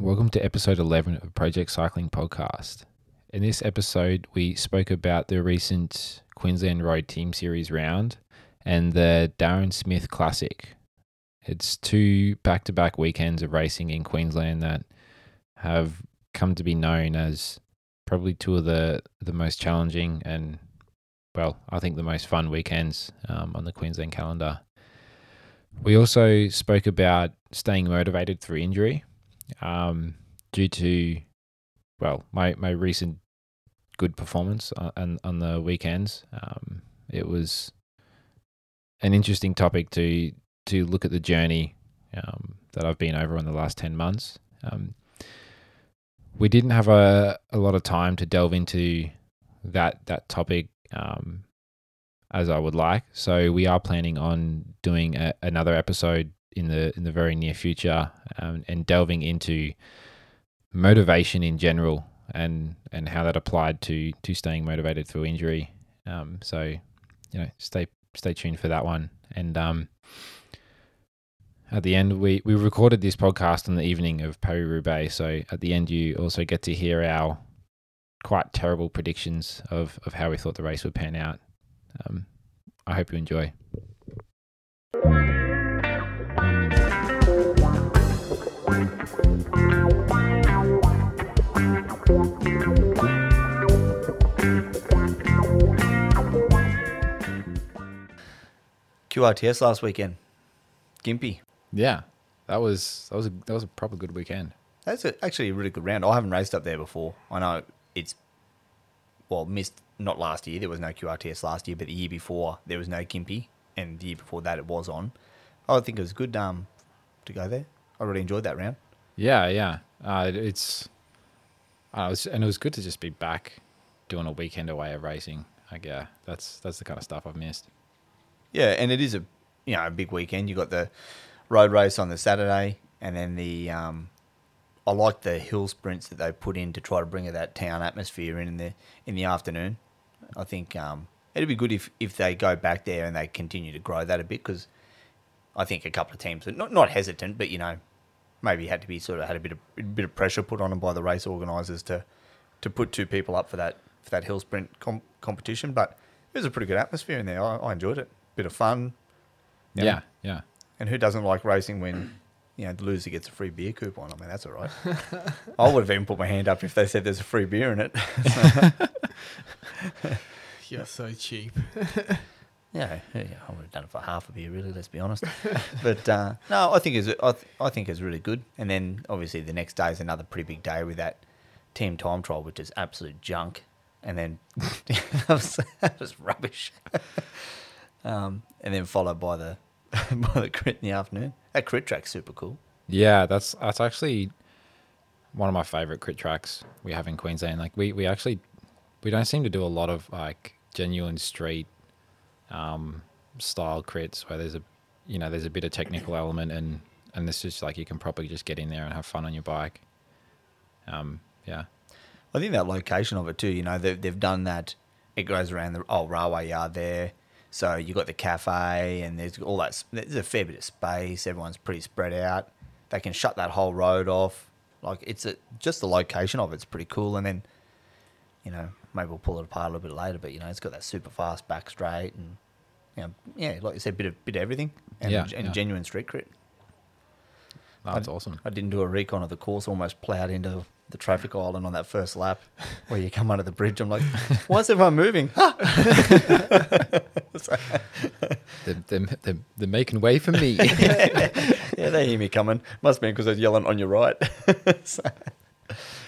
Welcome to episode 11 of Project Cycling Podcast. In this episode, we spoke about the recent Queensland Road Team Series round and the Darren Smith Classic. It's two back to back weekends of racing in Queensland that have come to be known as probably two of the, the most challenging and, well, I think the most fun weekends um, on the Queensland calendar. We also spoke about staying motivated through injury um, due to, well, my, my recent good performance on, on, on the weekends. Um, it was an interesting topic to to look at the journey um, that I've been over in the last 10 months. Um, we didn't have a, a lot of time to delve into that that topic um, as I would like. So we are planning on doing a, another episode in the in the very near future um, and delving into motivation in general and and how that applied to to staying motivated through injury. Um, so you know, stay stay tuned for that one. And um, at the end, we we recorded this podcast on the evening of Paris Roubaix. So at the end, you also get to hear our quite terrible predictions of of how we thought the race would pan out. Um, I hope you enjoy. QRTS last weekend. Gympie. Yeah, that was that was a, that was a proper good weekend. That's a, actually a really good round. I haven't raced up there before. I know it's well missed not last year. There was no QRTS last year, but the year before there was no Gympie, and the year before that it was on. I think it was good um, to go there. I really enjoyed that round. Yeah, yeah. Uh, it's uh, it was, and it was good to just be back doing a weekend away of racing. Like, yeah, that's that's the kind of stuff I've missed. Yeah, and it is a you know a big weekend. You got the road race on the Saturday, and then the um, I like the hill sprints that they put in to try to bring that town atmosphere in, in the in the afternoon. I think um, it'd be good if if they go back there and they continue to grow that a bit because I think a couple of teams are not not hesitant, but you know maybe had to be sort of had a bit of a bit of pressure put on them by the race organisers to to put two people up for that for that hill sprint com- competition. But it was a pretty good atmosphere in there. I, I enjoyed it. Bit of fun. you know. Yeah, yeah. And who doesn't like racing when you know the loser gets a free beer coupon? I mean, that's all right. I would have even put my hand up if they said there's a free beer in it. You're so cheap. Yeah, yeah, I would have done it for half a beer, really. Let's be honest. but uh, no, I think it's I, th- I think it's really good. And then obviously the next day is another pretty big day with that team time trial, which is absolute junk. And then that, was, that was rubbish. Um, and then followed by the by the crit in the afternoon. That crit track's super cool. Yeah, that's that's actually one of my favorite crit tracks we have in Queensland. Like we we actually we don't seem to do a lot of like genuine street um, style crits where there's a you know there's a bit of technical element and and this is like you can probably just get in there and have fun on your bike. Um, yeah, I think that location of it too. You know, they've they've done that. It goes around the old railway yard there, so you got the cafe and there's all that. There's a fair bit of space. Everyone's pretty spread out. They can shut that whole road off. Like it's a, just the location of it's pretty cool. And then, you know, maybe we'll pull it apart a little bit later. But you know, it's got that super fast back straight and you know, yeah, like you said, bit of bit of everything and, Yeah, and yeah. genuine street crit. That's I- awesome. I didn't do a recon of the course, almost ploughed into the traffic island on that first lap where you come under the bridge. I'm like, why is everyone moving? They're, they're, they're, they're making way for me. yeah, they hear me coming. Must be because they're yelling on your right. So,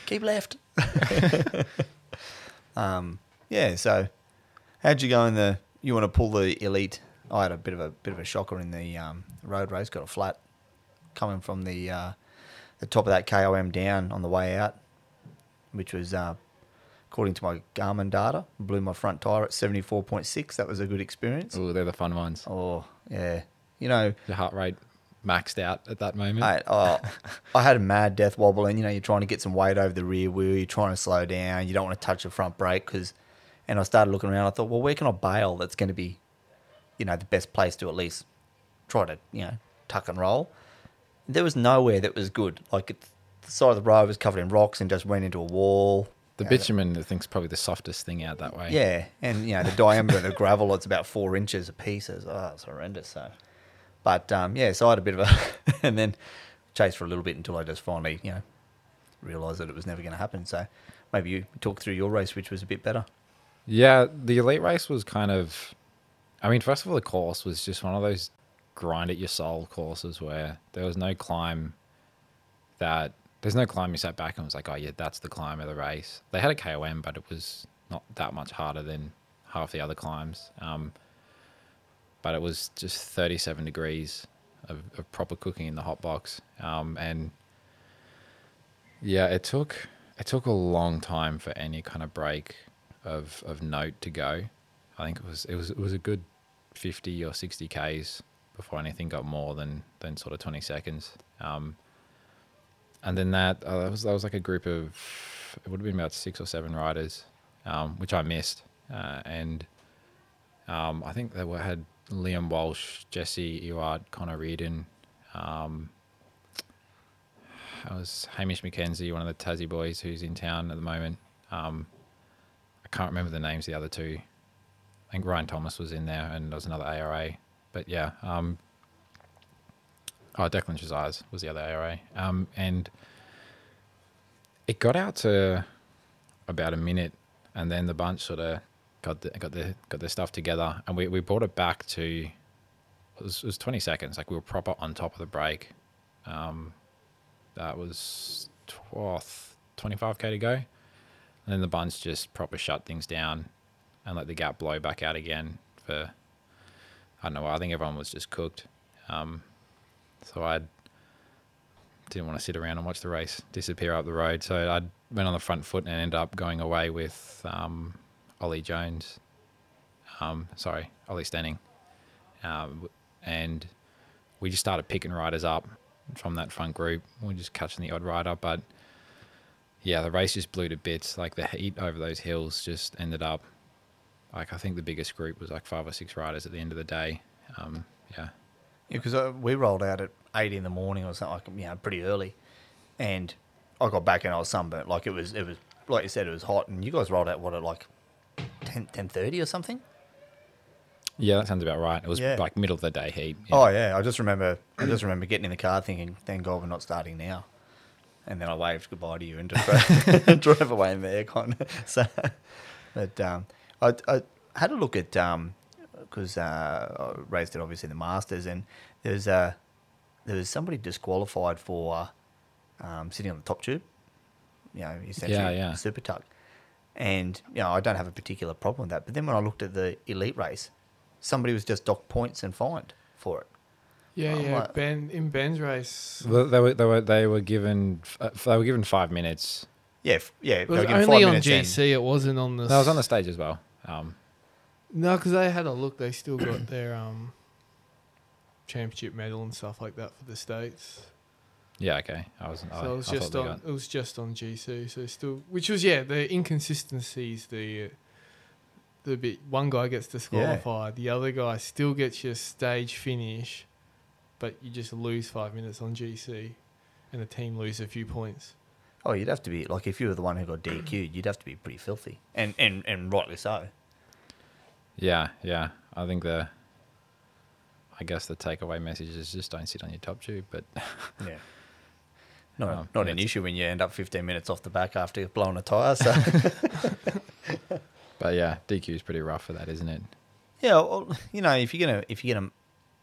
keep left. um, yeah, so how'd you go in the, you want to pull the elite? I had a bit of a bit of a shocker in the um, road race, got a flat coming from the uh, the top of that KOM down on the way out, which was, uh, according to my Garmin data, blew my front tyre at 74.6. That was a good experience. oh, they're the fun ones. Oh, yeah. You know, The heart rate maxed out at that moment. Mate, oh, I had a mad death wobble, and you know you're trying to get some weight over the rear wheel. You're trying to slow down. You don't want to touch the front brake because. And I started looking around. I thought, well, where can I bail? That's going to be, you know, the best place to at least try to, you know, tuck and roll. There was nowhere that was good. Like it, the side of the road was covered in rocks and just went into a wall. The Yeah, bitumen, I think, is probably the softest thing out that way. Yeah, and you know the diameter of the gravel, it's about four inches a piece. It's, oh, it's horrendous. So, but um, yeah, so I had a bit of a, and then chased for a little bit until I just finally, you know, realised that it was never going to happen. So, maybe you talk through your race, which was a bit better. Yeah, the elite race was kind of. I mean, first of all, the course was just one of those grind at your soul courses where there was no climb that. There's no climb you sat back and was like, oh, yeah, that's the climb of the race. They had a KOM, but it was not that much harder than half the other climbs. Um, but it was just 37 degrees of, of proper cooking in the hot box. Um, and yeah, it took it took a long time for any kind of break of of note to go. I think it was it was it was a good 50 or 60 k's before anything got more than than sort of 20 seconds. Um, and then that uh, that was that was like a group of it would have been about six or seven riders, um, which I missed. Uh, and um, I think they were had Liam Walsh, Jesse Ewart, Connor Reardon. Um, I was Hamish McKenzie, one of the Tassie boys who's in town at the moment. Um, I can't remember the names of the other two. I think Ryan Thomas was in there, and there was another ARA. But yeah, um, oh, Declan Trezise was the other ARA. Um, and it got out to about a minute, and then the bunch sort of got the, got the got their stuff together, and we, we brought it back to it was, it was twenty seconds. Like we were proper on top of the break. Um, that was twelfth, twenty five k to go, and then the bunch just proper shut things down, and let the gap blow back out again for. I don't know. I think everyone was just cooked. Um, so I didn't want to sit around and watch the race disappear up the road. So I went on the front foot and ended up going away with um, Ollie Jones. Um, sorry, Ollie Stenning. Um, and we just started picking riders up from that front group. We were just catching the odd rider, but yeah, the race just blew to bits. Like the heat over those hills just ended up. Like I think the biggest group was like five or six riders at the end of the day. Um, yeah. Yeah, because uh, we rolled out at eight in the morning or something, like you know, pretty early, and I got back and I was sunburnt. Like it was, it was like you said, it was hot, and you guys rolled out what at like 10, 10.30 or something. Yeah, that sounds about right. It was Yeah. like middle of the day heat. Oh yeah, I just remember, I just remember getting in the car thinking, "Thank God we're not starting now." And then I waved goodbye to you and just drove, drove away in the aircon. So, but um, I, I had a look at because uh, I raced it obviously in the Masters, and there's uh, there was somebody disqualified for um, sitting on the top tube. You know, essentially Yeah, yeah. super tuck. And you know, I don't have a particular problem with that. But then when I looked at the elite race, somebody was just docked points and fined for it. Yeah, yeah. what? Ben in Ben's race, Well, they were they were they were given uh, they were given five minutes. Yeah, f- yeah. it they was were given only five on minutes in. GC. It wasn't on the. No, I was on the stage as well. Um, No, because they had a look. They still got their um championship medal and stuff like that for the states. yeah, okay. I was. I, So it was I just on. got- It was just on GC. So still, which was yeah, the inconsistencies. The uh, the bit one guy gets disqualified, the other guy still gets your stage finish, but you just lose five minutes on GC, and the team lose a few points. Oh, you'd have to be like if you were the one who got DQ'd, you'd have to be pretty filthy, and and and rightly so. Yeah, yeah. I think the. I guess the takeaway message is just don't sit on your top tube, but Yeah. Not, Um, not an issue when you end up 15 minutes off the back after blowing a tyre. So, but yeah, DQ is pretty rough for that, isn't it? yeah, well, you know, if you're gonna if you're gonna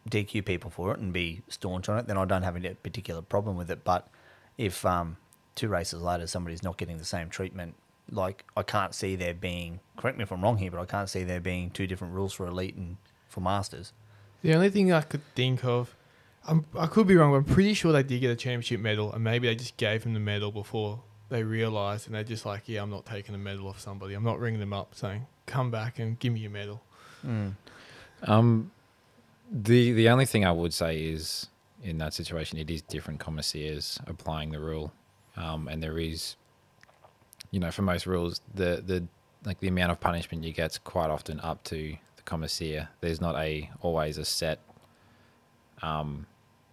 DQ people for it and be staunch on it, then I don't have any particular problem with it. But if um, two races later somebody's not getting the same treatment, like I can't see there being. Correct me if I'm wrong here, but I can't see there being two different rules for elite and for masters. The only thing I could think of, I'm, I could be wrong, but I'm pretty sure they did get a championship medal, and maybe they just gave him the medal before they realised, and they're just like, yeah, I'm not taking a medal off somebody. I'm not ringing them up saying, come back and give me your medal. Um, the the only thing I would say is in that situation, it is different commissaires applying the rule, um, and there is, you know, for most rules, the the like the amount of punishment you get's quite often up to the commissaire. There's not a always a set, um,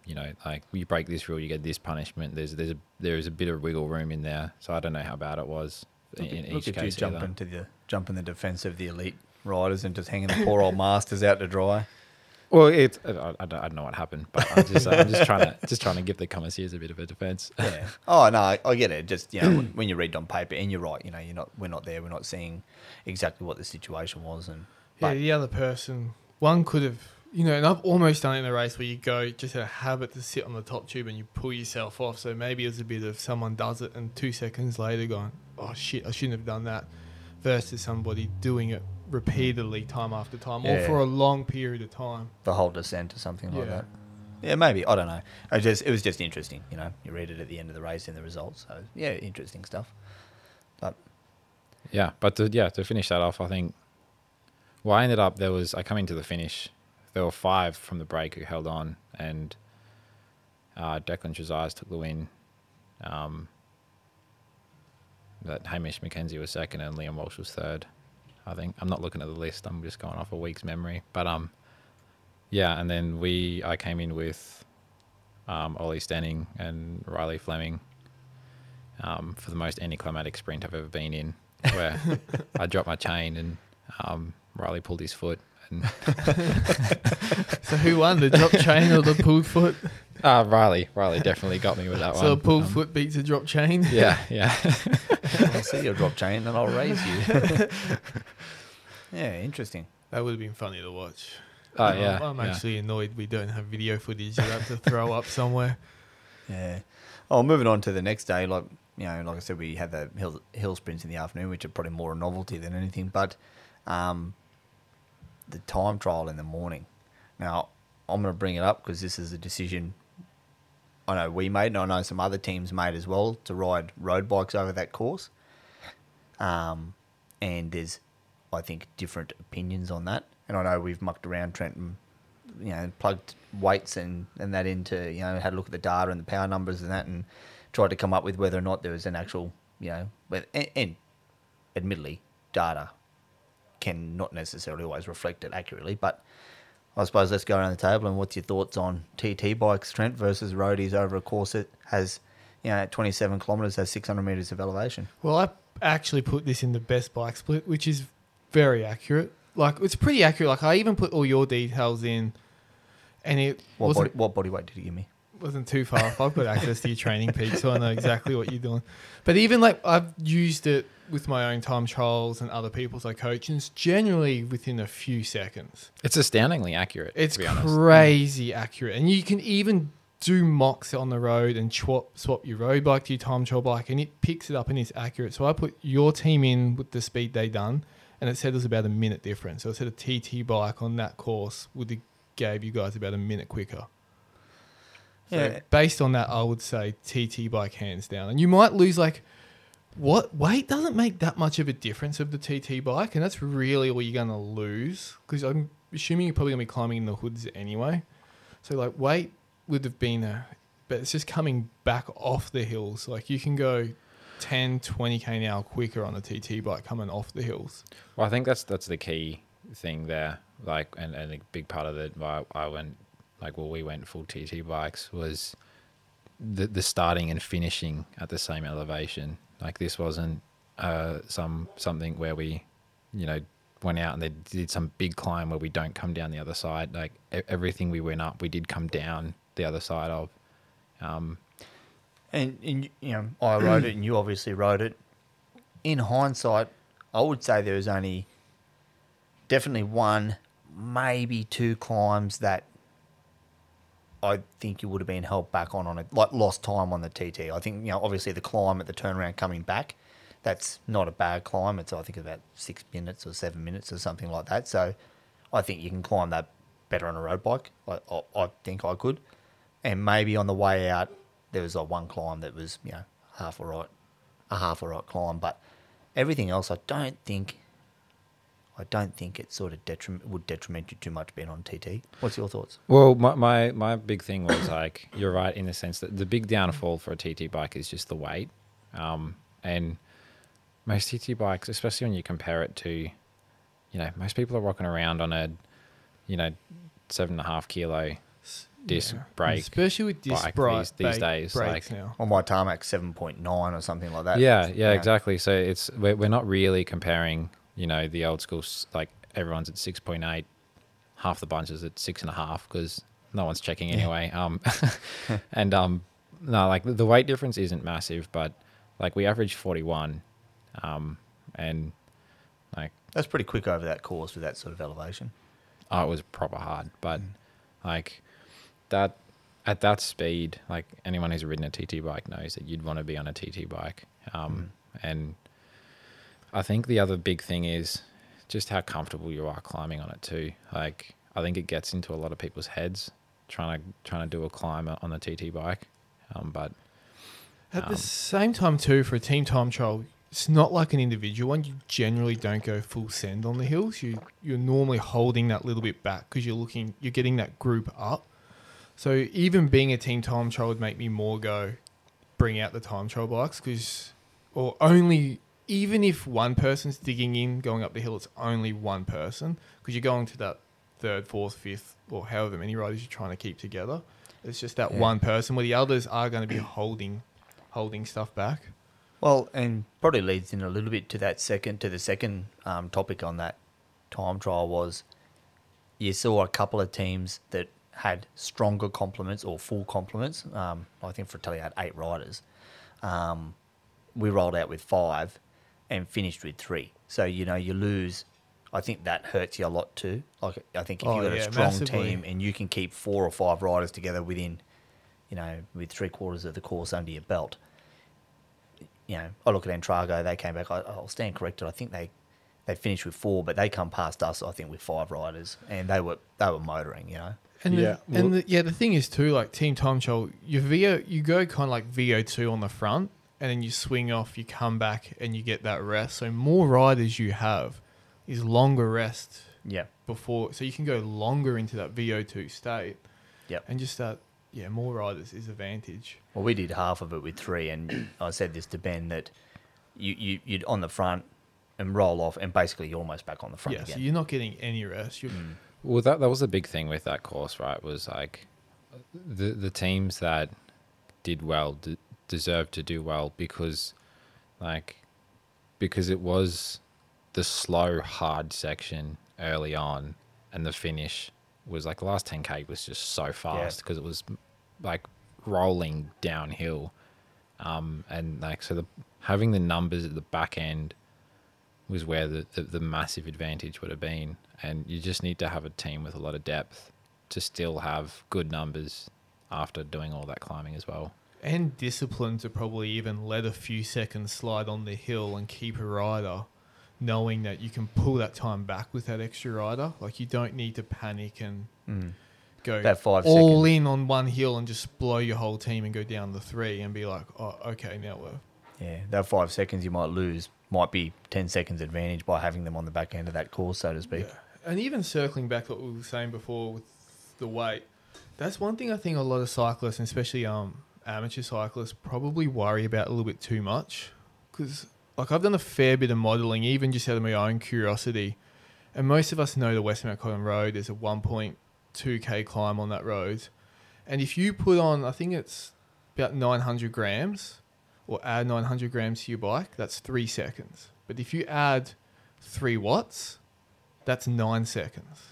you know, like you break this rule, you get this punishment. There's there's a there is a bit of wiggle room in there. So I don't know how bad it was in, Look, in look each at you case. jump either. into the jump in the defence of the elite riders and just hanging the poor old masters out to dry. Well, it's I, I, don't, I don't know what happened, but I'm just I'm just trying to just trying to give the commissaires a bit of a defence. Yeah. oh no, I, I get it. Just you know, when you read it on paper, and you're right. You know, you're not. We're not there. We're not seeing exactly what the situation was. And Yeah, But- the other person, one could have, you know, and I've almost done it in the race where you go just a habit to sit on the top tube and you pull yourself off. So maybe it was a bit of someone does it and two seconds later going, oh shit, I shouldn't have done that, versus somebody doing it repeatedly time after time or Yeah. for a long period of time. the whole descent or something like Yeah. that. Yeah, maybe. I don't know. I just it was just interesting. You know, you read it at the end of the race in the results. So yeah, interesting stuff. But Yeah, but to, yeah, to finish that off, I think. Well, I ended up there was I come into the finish. There were five from the break who held on, and uh, Declan Trezise took the win. Um, that Hamish McKenzie was second, and Liam Walsh was third. I think I'm not looking at the list. I'm just going off a week's memory, but um, yeah, and then we I came in with um, Ollie Stenning and Riley Fleming um, for the most anticlimactic sprint I've ever been in, where I dropped my chain and um, Riley pulled his foot. And So who won, the drop chain or the pulled foot? uh, Riley, Riley definitely got me with that one. So a one. pulled Um, foot beats a drop chain. Yeah, yeah. I'll see your drop chain and I'll raise you. Yeah, interesting. That would have been funny to watch. Oh I'm- yeah. I'm yeah. actually annoyed we don't have video footage of that to throw up somewhere. Yeah. Oh, moving on to the next day, like you know, like I said, we had the hill hill sprints in the afternoon, which are probably more a novelty than anything. But um, the time trial in the morning. Now, I'm going to bring it up because this is a decision I know we made, and I know some other teams made as well to ride road bikes over that course. Um, and there's, I think, different opinions on that. And I know we've mucked around Trenton you know, plugged weights and, and that into, you know, had a look at the data and the power numbers and that and tried to come up with whether or not there was an actual, you know, and, and admittedly, data can not necessarily always reflect it accurately. But I suppose let's go around the table and what's your thoughts on TT bikes, Trent, versus roadies over a course that has, you know, at 27 kilometres, has 600 metres of elevation? Well, I actually put this in the best bike split, which is very accurate. Like it's pretty accurate. Like I even put all your details in, and it What, wasn't body, what body weight did you give me? wasn't too far off. I've got access to your training peak, so I know exactly what you're doing. But even like I've used it with my own time trials and other people's I coach, and it's generally within a few seconds. It's astoundingly accurate. It's to be honest. crazy accurate, and you can even do mocks on the road and swap swap your road bike to your time trial bike, and it picks it up and it's accurate. So I put your team in with the speed they done, and it said it was about a minute difference. So it said a TT bike on that course would have gave you guys about a minute quicker. So Yeah. based on that, I would say TT bike hands down, and you might lose like. What weight doesn't make that much of a difference of the TT bike, and that's really all you're gonna lose because I'm assuming you're probably gonna be climbing in the hoods anyway. So like weight would have been a, but it's just coming back off the hills. Like you can go 10, 20 k an hour quicker on a TT bike coming off the hills. Well, I think that's that's the key thing there. Like, and, and a big part of it, why I went, like, well, we went full TT bikes was the the starting and finishing at the same elevation. Like, this wasn't uh, some something where we, you know, went out and they did some big climb where we don't come down the other side. Like everything we went up, we did come down the other side of. Um, And, and you know, I wrote it, and you obviously wrote it. In hindsight, I would say there was only definitely one, maybe two climbs that I think you would have been held back on on it, like lost time on the TT. I think you know, obviously the climb at the turnaround coming back, that's not a bad climb. It's I think about six minutes or seven minutes or something like that. So I think you can climb that better on a road bike. I, I, I think I could, and maybe on the way out there was like one climb that was you know half a right, a half a right climb, but everything else I don't think. I don't think it sort of detriment would detriment you too much being on TT. What's your thoughts? Well, my, my, my big thing was like, you're right in the sense that the big downfall for a TT bike is just the weight. Um, and most TT bikes, especially when you compare it to, you know, most people are rocking around on a, you know, seven and a half kilo disc Yeah. brake. especially with disc bike bra- these- these days, like- now. On my tarmac, seven point nine or something like that. Yeah, yeah, exactly. So it's we're, we're not really comparing, you know, the old school like everyone's at six point eight, half the bunch is at six and a half because no one's checking anyway. Um, and um, no, like the- the weight difference isn't massive, but like we average forty one, um, and like That's pretty quick over that course with that sort of elevation. oh, it was proper hard, but like that at that speed, like anyone who's ridden a TT bike knows that you'd want to be on a TT bike. Um, And I think the other big thing is just how comfortable you are climbing on it too. Like I think it gets into a lot of people's heads trying to trying to do a climb on the TT bike, um, but At Um, the same time, too, for a team time trial, it's not like an individual one. You generally don't go full send on the hills. You you're normally holding that little bit back because you're looking, you're getting that group up. So even being a team time trial would make me more go, bring out the time trial bikes because, or only even if one person's digging in going up the hill, it's only one person because you're going to that third, fourth, fifth, or however many riders you're trying to keep together. It's just that Yeah. one person where the others are going to be holding holding stuff back. Well, and probably leads in a little bit to that second to the second um, topic on that time trial was you saw a couple of teams that had stronger complements or full complements. Um, I think Fratelli had eight riders. Um, we rolled out with five and finished with three. So you know you lose. I think that hurts you a lot too. Like I think if Oh, you've got yeah, a strong massively. team and you can keep four or five riders together within, you know, with three quarters of the course under your belt, you know, I look at Entrago, they came back. I, I'll stand corrected. I think they they finished with four, but they come past us. I think with five riders, and they were they were motoring. You know, And Yeah, the, and the, yeah, the thing is too, like team time trial, your VO, you go kind of like VO two on the front, and then you swing off, you come back, and you get that rest. So more riders you have, is longer rest yeah, before, so you can go longer into that VO two state. Yep. And just that, yeah, more riders is advantage. Well, we did half of it with three, and I said this to Ben that you, you you'd on the front and roll off, and basically you're almost back on the front yeah, so you're not getting any rest. You're, Mm. Well, that that was a big thing with that course, right? Was like the the teams that did well d- deserved to do well because, like, because it was the slow, hard section early on, and the finish was like the last ten k was just so fast because it was like rolling downhill, um, and like so the having the numbers at the back end was where the, the, the massive advantage would have been. And you just need to have a team with a lot of depth to still have good numbers after doing all that climbing as well. and discipline to probably even let a few seconds slide on the hill and keep a rider knowing that you can pull that time back with that extra rider. Like you don't need to panic and Mm. go That five all second- in on one hill and just blow your whole team and go down the three and be like, oh, okay, now we're Yeah, that five seconds you might lose might be ten seconds advantage by having them on the back end of that course, so to speak. Yeah. And even circling back to what we were saying before with the weight, that's one thing I think a lot of cyclists, especially um, amateur cyclists, probably worry about a little bit too much. Because, like, I've done a fair bit of modelling, even just out of my own curiosity. And most of us know the West Mount Cotton Road, there's a 1.2k climb on that road. And if you put on, I think it's about 900 grams, or add 900 grams to your bike, that's three seconds. But if you add three watts, that's nine seconds.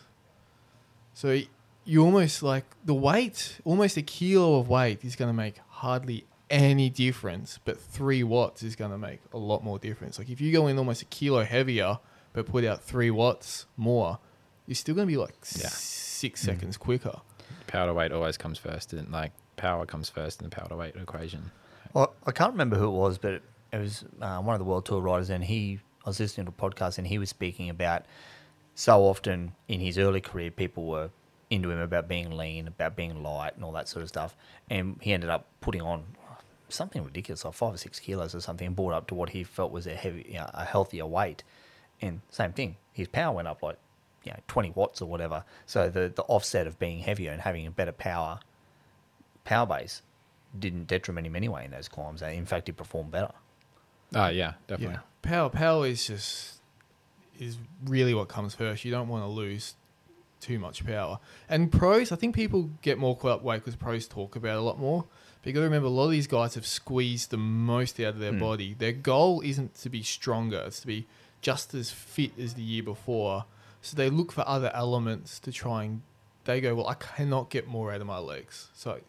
So you almost like the weight, almost a kilo of weight is going to make hardly any difference, but three watts is going to make a lot more difference. Like if you go in almost a kilo heavier, but put out three watts more, you're still going to be like Yeah. six mm. seconds quicker. Power to weight always comes first, and like power comes first in the power to weight equation. Well, I can't remember who it was, but it was uh, one of the World Tour riders, and he. I was listening to a podcast, and he was speaking about so often in his early career, people were into him about being lean, about being light, and all that sort of stuff. And he ended up putting on something ridiculous, like five or six kilos or something, and brought up to what he felt was a heavy, you know, a healthier weight. And same thing, his power went up like you know twenty watts or whatever. So the the offset of being heavier and having a better power power base didn't detriment him anyway in those climbs. Uh, In fact, he performed better. Oh yeah, definitely. Yeah, power power is just is really what comes first. You don't want to lose too much power. And pros, I think people get more caught up weight because pros talk about it a lot more. But you got to remember, a lot of these guys have squeezed the most out of their Mm. body. Their goal isn't to be stronger; it's to be just as fit as the year before. So they look for other elements to try and. They go, well, I cannot get more out of my legs. So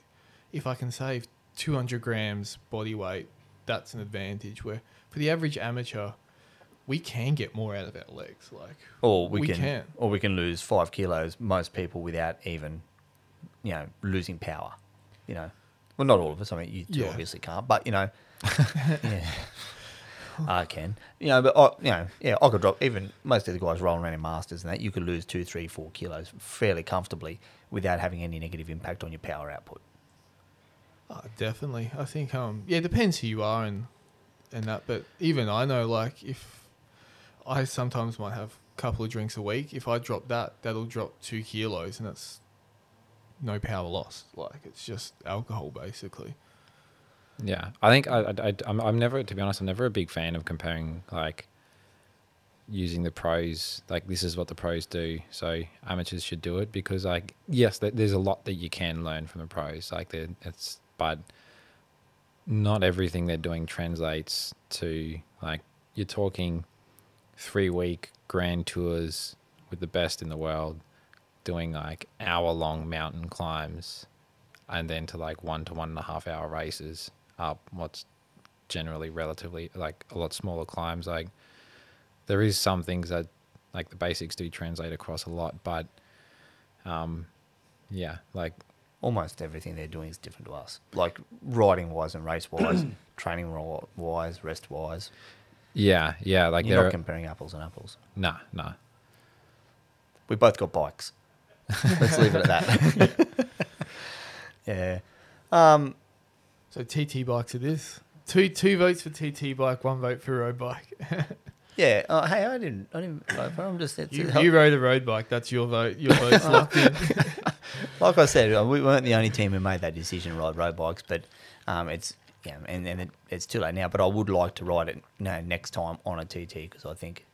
if I can save 200 grams body weight, that's an advantage. Where for the average amateur, we can get more out of our legs. Like Or we, We can, can. or we can lose five kilos. Most people without even, you know, losing power. You know, well, not all of us. I mean, you two Yeah. obviously can't, but you know, yeah, I can. You know, but I, you know, yeah, I could drop. Even most of the guys rolling around in masters and that, you could lose two, three, four kilos fairly comfortably without having any negative impact on your power output. Oh, definitely. I think um yeah, it depends who you are and and that. But even I know like if I sometimes might have a couple of drinks a week, if I drop that, that'll drop two kilos, and that's no power loss. Like it's just alcohol basically. Yeah, I think I, I, I'm I'm never, to be honest, I'm never a big fan of comparing like using the pros. Like this is what the pros do, so amateurs should do it because like yes, there's a lot that you can learn from the pros. Like it's but not everything they're doing translates to like you're talking three week grand tours with the best in the world, doing like hour long mountain climbs and then to like one to one and a half hour races up what's generally relatively like a lot smaller climbs. Like there is some things that like the basics do translate across a lot but um yeah like Almost everything they're doing is different to us, like riding wise and race wise, training wise, rest wise. yeah yeah like You're there not comparing apples and apples. nah nah We both got bikes. Let's leave it at that. yeah. Um, So TT bikes it is. Two two votes for TT bike, one vote for road bike. yeah. Uh, hey, I didn't. I didn't. vote. I'm just. It's you, you rode a road bike. That's your vote. Your vote's locked in. like I said, uh, we weren't the only team who made that decision to ride road bikes, but um, it's yeah, and, and it, it's too late now. But I would like to ride it you know, next time on a TT because I think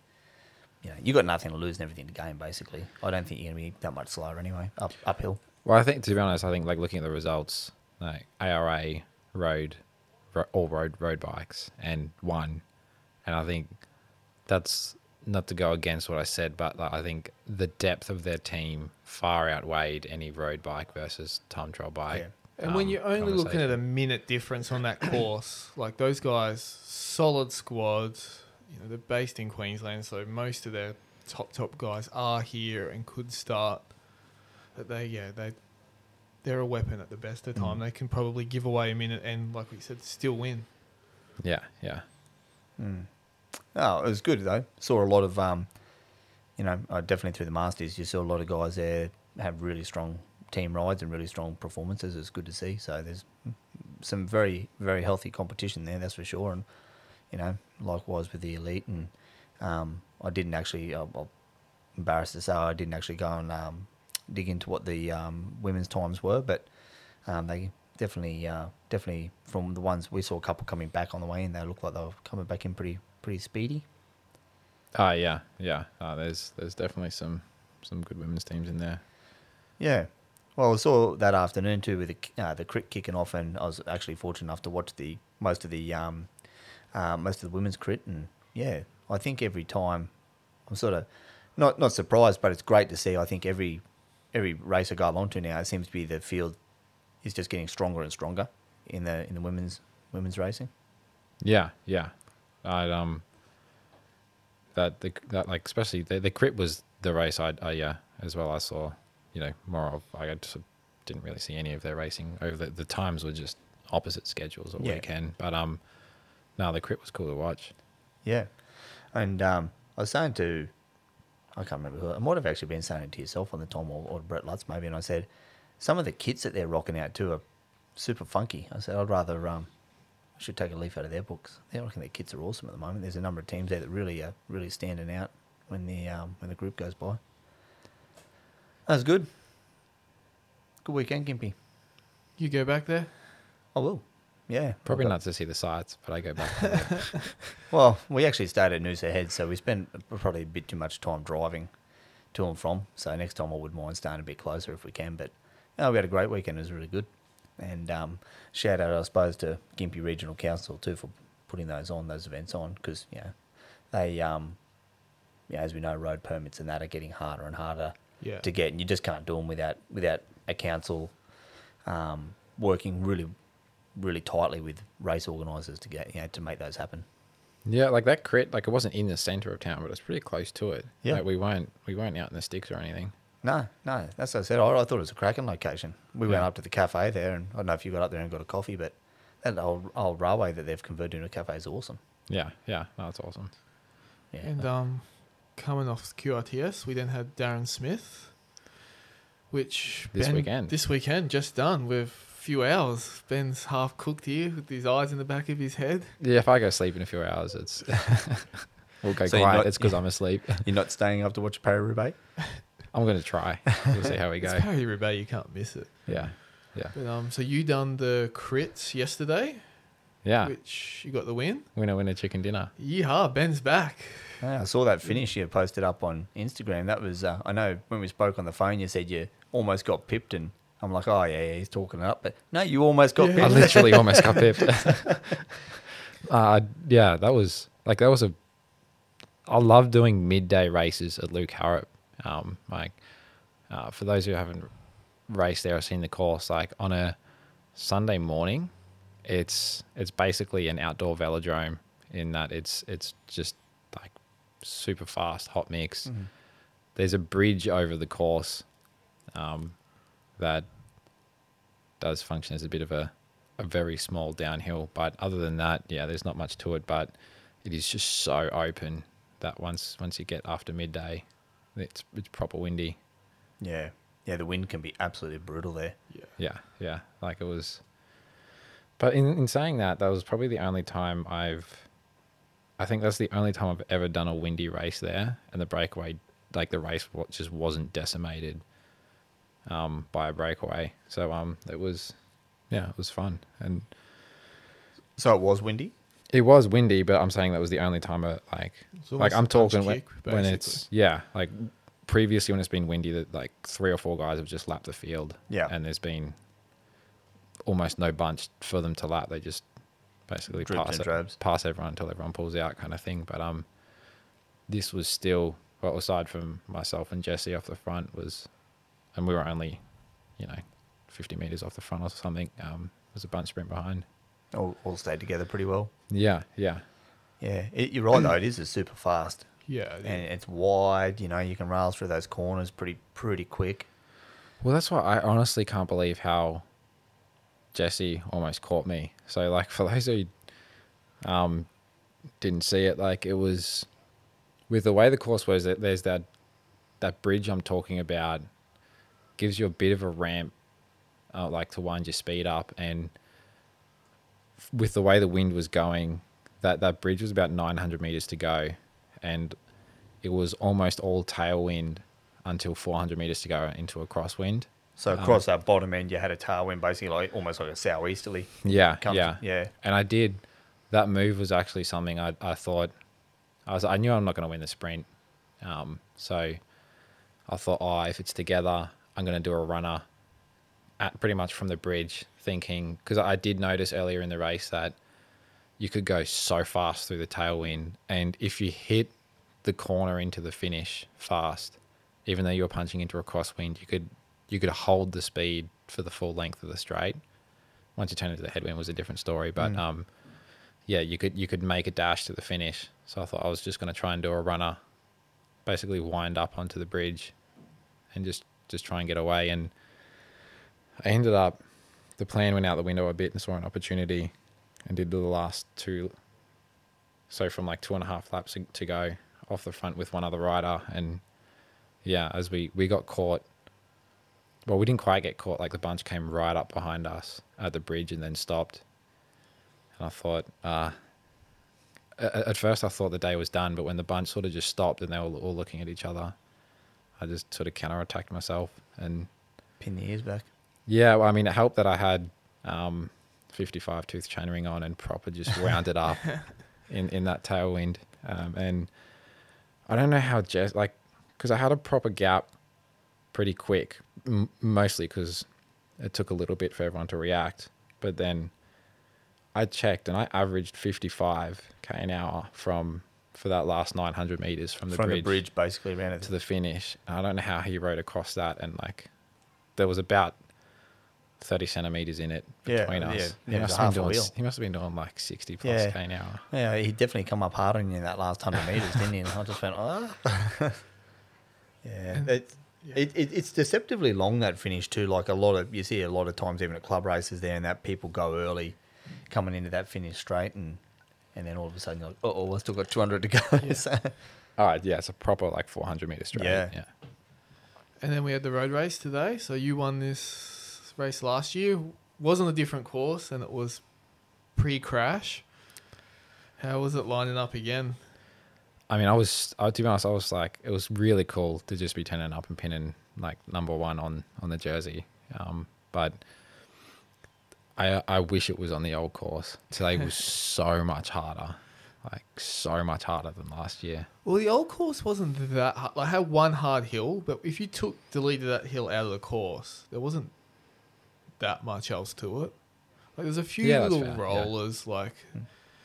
you know you got nothing to lose and everything to gain. Basically, I don't think you're gonna be that much slower anyway. Up uphill. well i think to be honest i think like looking at the results like ara rode ro- all road road bikes and won and i think that's not to go against what I said, but like, I think the depth of their team far outweighed any road bike versus time trial bike. Yeah. And when um, you're only looking at a minute difference on that course, like those guys, solid squads. You know, they're based in Queensland, so most of their top top guys are here and could start. But they, yeah, they, they're a weapon at the best of time. Mm. They can probably give away a minute and, like we said, still win. Yeah, yeah. Mm. Oh, it was good though. Saw a lot of, um, you know, uh, definitely through the Masters, you saw a lot of guys there have really strong team rides and really strong performances. It's good to see. So there's some very, very healthy competition there, that's for sure. And you know, likewise with the elite. And um, I didn't actually, uh, I'm embarrassed to say, I didn't actually go and um, dig into what the um, women's times were, but um, they definitely, uh, definitely from the ones we saw a couple coming back on the way in, they looked like they were coming back in pretty, pretty speedy. Ah, yeah, yeah. Uh, there's there's definitely some some good women's teams in there. Yeah. Well, I saw that afternoon too with the uh, the crit kicking off, and I was actually fortunate enough to watch the most of the um, uh, most of the women's crit, and yeah, I think every time I'm sort of not not surprised, but it's great to see. I think every every race I go along to now, it seems to be the field is just getting stronger and stronger in the in the women's women's racing. Yeah, yeah. I um that the that like especially the the crit was the race I I yeah as well I saw you know more of I just didn't really see any of their racing over the the times were just opposite schedules all Yeah. weekend but um no the crit was cool to watch Yeah, and um, I was saying to, I can't remember who, I might have actually been saying it to yourself on the Tom or, or Brett Lutz maybe, and I said, some of the kits that they're rocking out too are super funky. I said, I'd rather, um, should take a leaf out of their books. They reckon their kits are awesome at the moment. There's a number of teams there that really are really standing out when the um, when the group goes by. That was good. Good weekend, Gympie. You go back there. I will. Yeah. probably not to see the sights but I go back Well, we actually stayed at Noosa Head, so we spent probably a bit too much time driving to and from. So next time I would mind staying a bit closer if we can. But no, we had a great weekend. It was really good. And um, shout out, I suppose, to Gympie Regional Council too for putting those on, those events on, because you know they, um, yeah, as we know, road permits and that are getting harder and harder Yeah. to get, and you just can't do them without without a council um, working really, really tightly with race organisers to get you know to make those happen. Yeah, like that crit, like it wasn't in the center of town, but it's pretty close to it. Yeah. like we weren't we weren't out in the sticks or anything. No, no, that's what I said. I, I thought it was a cracking location. We went up to the cafe there, and I don't know if you got up there and got a coffee, but that old, old railway that they've converted into a cafe is awesome. Yeah, yeah, no, that's awesome. Yeah, And um, coming off QRTS, we then had Darren Smith, which This Ben- weekend. This weekend, just done with a few hours. Ben's half cooked here with his eyes in the back of his head. Yeah, if I go sleep in a few hours, it's we'll go So quiet. not- it's because I'm asleep. you're not staying up to watch Paris Roubaix. I'm gonna try. We'll see how we go. It's Paris Roubaix, you can't miss it. Yeah, yeah, But um, so you done the crits yesterday, yeah. which you got the win. Winner, winner, chicken dinner. Yeehaw, Ben's back. Yeah, I saw that finish you posted up on Instagram. That was, uh, I know when we spoke on the phone, you said you almost got pipped, and I'm like, oh yeah, yeah he's talking it up, but no, you almost got Yeah. I literally almost got pipped. uh, yeah, that was like that was a. I love doing midday races at Luke Harrop. Um, like uh, for those who haven't raced there or seen the course, like on a Sunday morning, it's it's basically an outdoor velodrome in that it's it's just like super fast hot mix. Mhm. There's a bridge over the course um, that does function as a bit of a, a very small downhill. But other than that, yeah, there's not much to it. But it is just so open that once once you get after midday, it's it's proper windy. Yeah, yeah, the wind can be absolutely brutal there. Yeah. Yeah, yeah. Like it was. But in in saying that, that was probably the only time I've. I think that's the only time I've ever done a windy race there, and the breakaway, like the race, just wasn't decimated. Um, by a breakaway, so um, it was, yeah, it was fun, and So it was windy. It was windy. But I'm saying that was the only time, it like like I'm talking when, kick, when it's yeah, like previously when it's been windy, that like three or four guys have just lapped the field, Yeah, and there's been almost no bunch for them to lap. They just basically Dribs pass it, pass everyone until everyone pulls out, kind of thing. But um, this was still well, aside from myself and Jesse off the front was, and we were only, you know, fifty meters off the front or something. Um, was a bunch sprint behind. All, all stayed together pretty well. Yeah, yeah, Yeah, it, you're right though. It is a super fast, yeah, and it's wide. You know, you can rail through those corners pretty pretty quick. Well, that's why I honestly can't believe how Jesse almost caught me. So, like, for those who um, didn't see it, like, it was with the way the course was. that There's that that bridge I'm talking about gives you a bit of a ramp, uh, like to wind your speed up, and f- with the way the wind was going, that that bridge was about 900 meters to go, and it was almost all tailwind until 400 meters to go into a crosswind. So Um, across that bottom end, you had a tailwind, basically like almost like a southeasterly. Yeah, yeah, yeah. And I did. That move was actually something I I thought I was I knew I'm not going to win the sprint, um, so I thought, oh, if it's together, I'm going to do a runner, at pretty much from the bridge, thinking because I did notice earlier in the race that you could go so fast through the tailwind, and if you hit the corner into the finish fast, even though you were punching into a crosswind, you could you could hold the speed for the full length of the straight. Once you turn into the headwind was a different story, but Mm. um, yeah, you could you could make a dash to the finish. So I thought I was just going to try and do a runner, basically wind up onto the bridge, and just just try and get away. And I ended up the plan went out the window a bit and saw an opportunity, and did the last two. So from like two and a half laps to go off the front with one other rider, and yeah, as we we got caught. Well, we didn't quite get caught. Like the bunch came right up behind us at the bridge and then stopped. And I thought, uh, at, first I thought the day was done, but when the bunch sort of just stopped and they were all looking at each other, I just sort of counterattacked myself. And Pin the ears back. Yeah, well, I mean, it helped that I had um, 55 tooth chainring on and proper just rounded up in, in that tailwind. Um, and I don't know how Jess, like, because I had a proper gap pretty quick, m- mostly because it took a little bit for everyone to react. But then I checked and I averaged 55 k an hour from for that last 900 meters from the From bridge, the bridge, basically, around it. to the finish. And I don't know how he rode across that, and like there was about 30 centimeters in it between yeah, us. yeah, he it must have been doing. wheel. He must have been doing like 60 plus Yeah. k an hour. Yeah, he definitely come up hard on you in that last hundred meters, didn't he? And I just went, oh. yeah, it, Yeah. it, it, it's deceptively long that finish too. Like a lot of you see a lot of times even at club races there, and that people go early, coming into that finish straight, and and then all of a sudden you're like, oh, I still got two hundred to go. Yeah. So- All right, yeah, it's a proper like 400 meter straight. Yeah. yeah. And then we had the road race today. So you won this race last year. Was on a different course and it was pre-crash. How was it lining up again? I mean, I was, I, to be honest, I was like, it was really cool to just be turning up and pinning like number one on on the jersey. Um, but I I wish it was on the old course. Today was so much harder, like so much harder than last year. Well, the old course wasn't that hard. Like, I had one hard hill, but if you took deleted that hill out of the course, there wasn't that much else to it. Like, there's a few Yeah, little fair, yeah. rollers, like,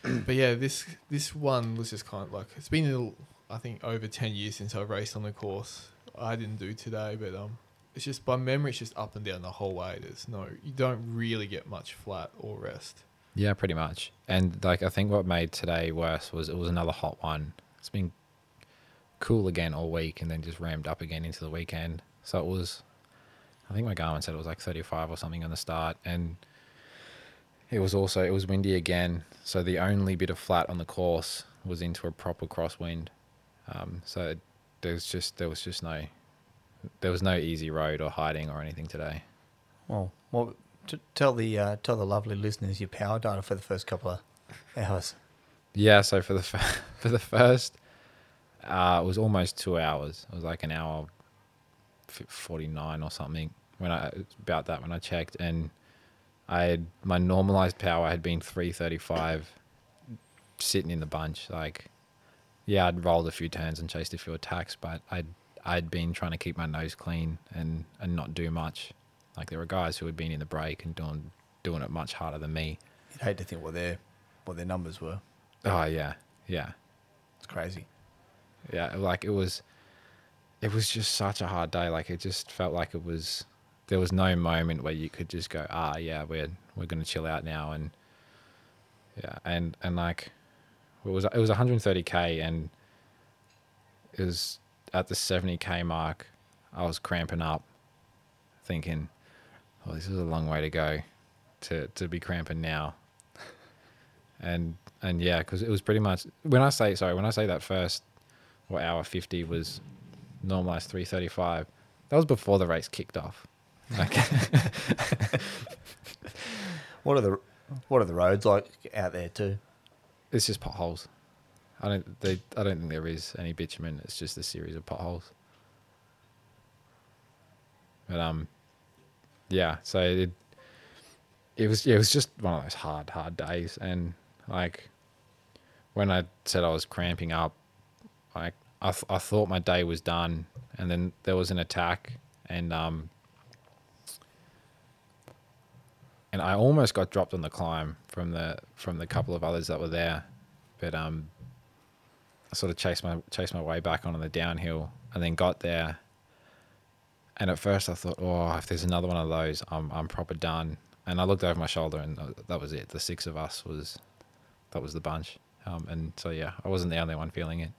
but yeah, this this one was just kind of like it's been a little, I think over ten years since I raced on the course. I didn't do today, but um, it's just by memory, it's just up and down the whole way. There's no, you don't really get much flat or rest. Yeah, pretty much. And like I think what made today worse was it was another hot one. It's been cool again all week and then just rammed up again into the weekend. So it was I think my Garmin said it was like 35 or something on the start and it was also it was windy again. So the only bit of flat on the course was into a proper crosswind. Um, so there's just there was just no there was no easy road or hiding or anything today. well, well, t- tell the uh, tell the lovely listeners your power data for the first couple of hours. Yeah, so for the f- for the first, uh, it was almost two hours. It was like an hour, forty nine or something. When I about that when I checked, and I had my normalized power had been three thirty five, sitting in the bunch. Like, yeah, I'd rolled a few turns and chased a few attacks, but I'd I'd been trying to keep my nose clean and and not do much. Like there were guys who had been in the break and doing doing it much harder than me. You'd hate to think what their what their numbers were. Oh yeah, yeah. It's crazy. yeah like it was it was just such a hard day. Like it just felt like it was there was no moment where you could just go ah yeah we're we're to chill out now. And yeah and and like it was it was 130k and it was at the 70k mark i was cramping up thinking oh this is a long way to go to to be cramping now. And and yeah because it was pretty much when i say sorry when i say that first or hour 50 was normalized 335 that was before the race kicked off. Like What are the what are the roads like out there too? it's just potholes. I don't they i don't think there is any bitumen. It's just a series of potholes. But um yeah so it it was it was just one of those hard hard days. And like when i said i was cramping up like i, th- I thought my day was done and then there was an attack and um and I almost got dropped on the climb from the from the couple of others that were there, but um, I sort of chased my chased my way back on the downhill and then got there. And at first I thought, oh, if there's another one of those, I'm I'm proper done. And I looked over my shoulder and that was it. The six of us was that was the bunch. Um, and so yeah, I wasn't the only one feeling it.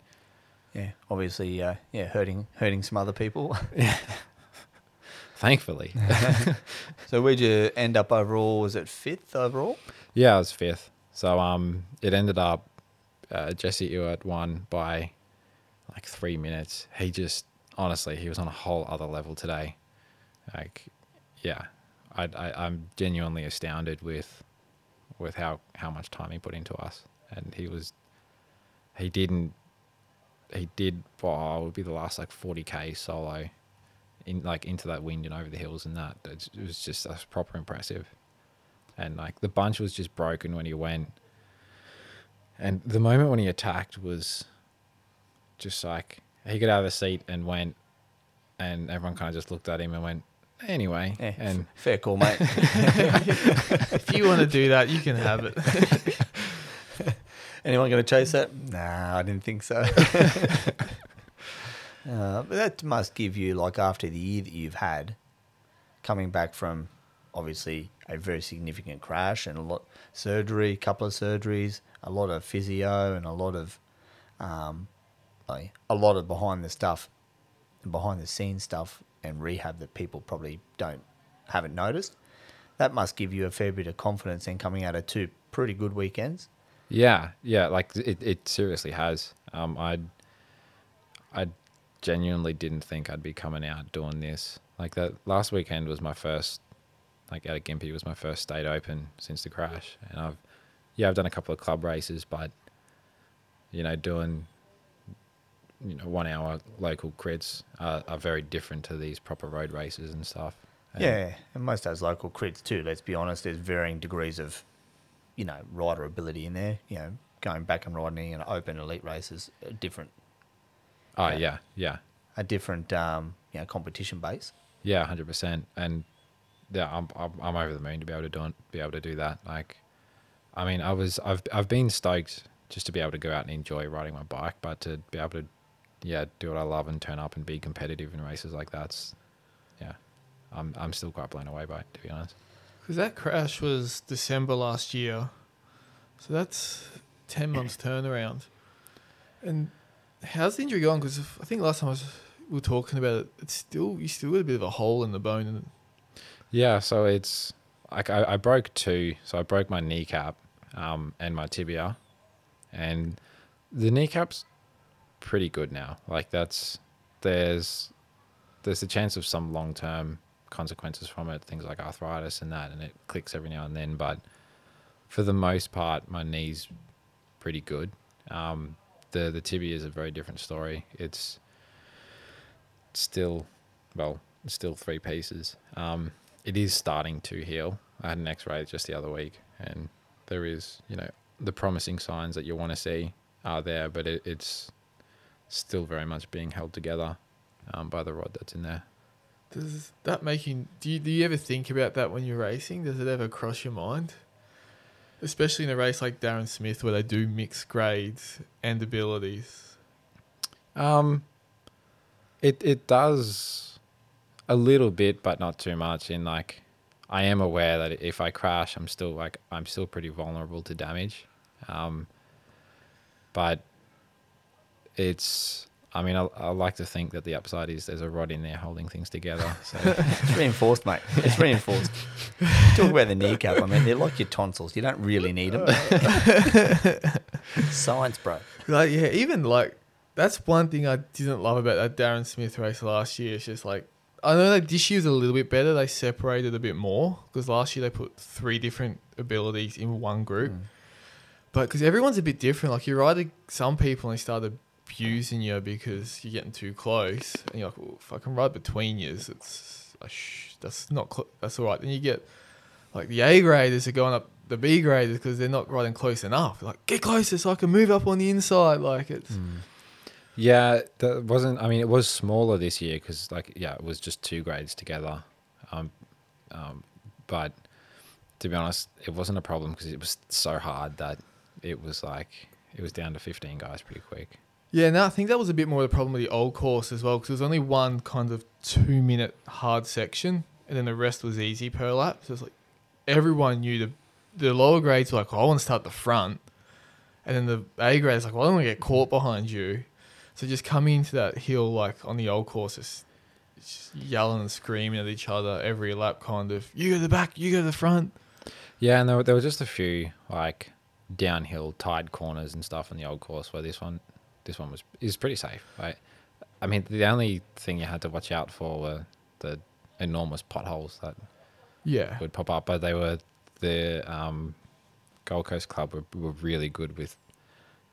Yeah, obviously, uh, yeah, hurting hurting some other people. yeah. Thankfully, so where'd you end up overall? Was it fifth overall? Yeah, I was fifth. So um, it ended up uh, Jesse Ewart won by like three minutes. He just honestly, he was on a whole other level today. Like, yeah, I, I I'm genuinely astounded with with how how much time he put into us, and he was he didn't he did well, oh, it would be the last like 40k solo in like into that wind and over the hills and that it was just that's proper impressive and like the bunch was just broken when he went and the moment when he attacked was just like he got out of the seat and went, and everyone kind of just looked at him and went, anyway. Yeah, And fair call, mate. if you want to do that, you can have it. Anyone going to chase that? Nah, I didn't think so. uh, but that must give you, like, after the year that you've had, coming back from obviously a very significant crash and a lot surgery, couple of surgeries, a lot of physio, and a lot of, um, like, a lot of behind the stuff, behind the scenes stuff, and rehab that people probably don't haven't noticed. That must give you a fair bit of confidence in coming out of two pretty good weekends. Yeah, yeah, like it, it seriously has. Um, I, I genuinely didn't think I'd be coming out doing this. Like that last weekend was my first, like out of Gympie was my first state open since the crash, and I've, yeah, I've done a couple of club races, but, you know, doing, you know, one hour local crits are, are very different to these proper road races and stuff. And- Yeah, and most of those local crits too. Let's be honest. There's varying degrees of, you know, rider ability in there. You know, going back and riding an open elite races, a different, Oh Yeah. yeah, yeah. a different, um, you know, competition base. Yeah, hundred percent. And yeah, I'm, I'm I'm over the moon to be able to do be able to do that. Like, I mean, I was I've I've been stoked just to be able to go out and enjoy riding my bike, but to be able to, yeah, do what I love and turn up and be competitive in races like that's, yeah, I'm I'm still quite blown away by it to be honest. Because that crash was December last year. So that's 10 months turnaround. And how's the injury going? Because I think last time I was, we were talking about it, it's still, you still got a bit of a hole in the bone. And Yeah, so it's like I, I broke two. So I broke my kneecap um, and my tibia, and the kneecap's pretty good now. Like that's there's there's a chance of some long term consequences from it, things like arthritis and that, and it clicks every now and then. But for the most part, my knee's pretty good. Um, the the tibia is a very different story. It's still well, still three pieces. Um, it is starting to heal. I had an X-ray just the other week, and there is, you know, the promising signs that you want to see are there, but it, it's still very much being held together um, by the rod that's in there. Does that make you, do you, do you ever think about that when you're racing? Does it ever cross your mind? Especially in a race like Darren Smith where they do mix grades and abilities. Um, it it does a little bit, but not too much. In like, I am aware that if I crash, I'm still like I'm still pretty vulnerable to damage. Um, but it's. I mean, I, I like to think that the upside is there's a rod in there holding things together. So It's reinforced, mate. It's reinforced. Talk about the kneecap. I mean, they're like your tonsils. You don't really need them. Science, bro. Like, yeah, even like that's one thing I didn't love about that Darren Smith race last year. It's just like I know that this year's a little bit better. They separated a bit more because last year they put three different abilities in one group. Mm. But because everyone's a bit different, like you're either some people and they start abusing you because you're getting too close, and you're like, well, if I can ride between you, it's that's not cl- that's all right. Then you get like the A graders are going up the B graders because they're not riding close enough. Like get closer so I can move up on the inside. Like it's Yeah, that wasn't. I mean, it was smaller this year because, like, yeah, it was just two grades together. Um, um, but to be honest, it wasn't a problem because it was so hard that it was like it was down to fifteen guys pretty quick. Yeah, no, I think that was a bit more of the problem with the old course as well, because there was only one kind of two minute hard section, and then the rest was easy per lap. So it's like everyone knew the the lower grades were like, oh, I want to start the front, and then the A grades like, well, I don't want to get caught behind you. So just coming into that hill like on the old course, just yelling and screaming at each other every lap, kind of. You go to the back, you go to the front. Yeah, and there, were- there were just a few like downhill tight corners and stuff on the old course where this one, this one was is pretty safe. Right? I mean, the only thing you had to watch out for were the enormous potholes that Yeah, would pop up, but they were the um, Gold Coast Club were, were really good with,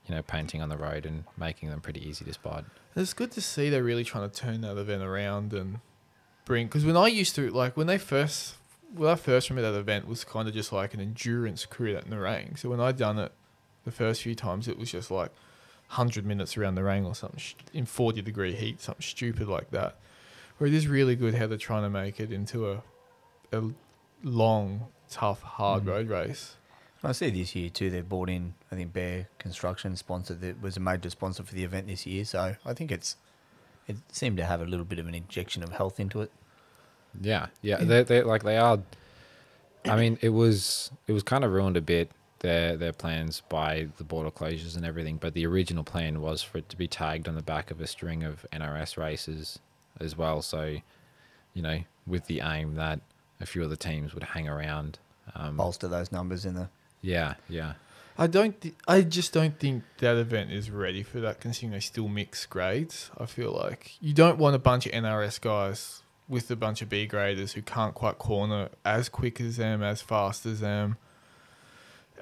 you know, painting on the road and making them pretty easy to spot. It's good to see they're really trying to turn that event around and bring. Because when I used to like when they first, when I first remember that event was kind of just like an endurance crit at Nerang. So when I'd done it, the first few times it was just like hundred minutes around the ring or something sh- in forty degree heat, something stupid like that. Where it is really good how they're trying to make it into a a long, tough, hard Mm. road race. I see this year too. They've bought in. I think Bear Construction sponsored that was a major sponsor for the event this year. So I think it's it seemed to have a little bit of an injection of health into it. Yeah, yeah. They they like they are. I mean, it was it was kind of ruined a bit their their plans by the border closures and everything. But the original plan was for it to be tagged on the back of a string of NRS races as well. So, you know, with the aim that a few of the teams would hang around. Um, Bolster those numbers in the. yeah, yeah. I don't. Th- I just don't think that event is ready for that. Considering they still mix grades, I feel like you don't want a bunch of NRS guys with a bunch of B graders who can't quite corner as quick as them, as fast as them.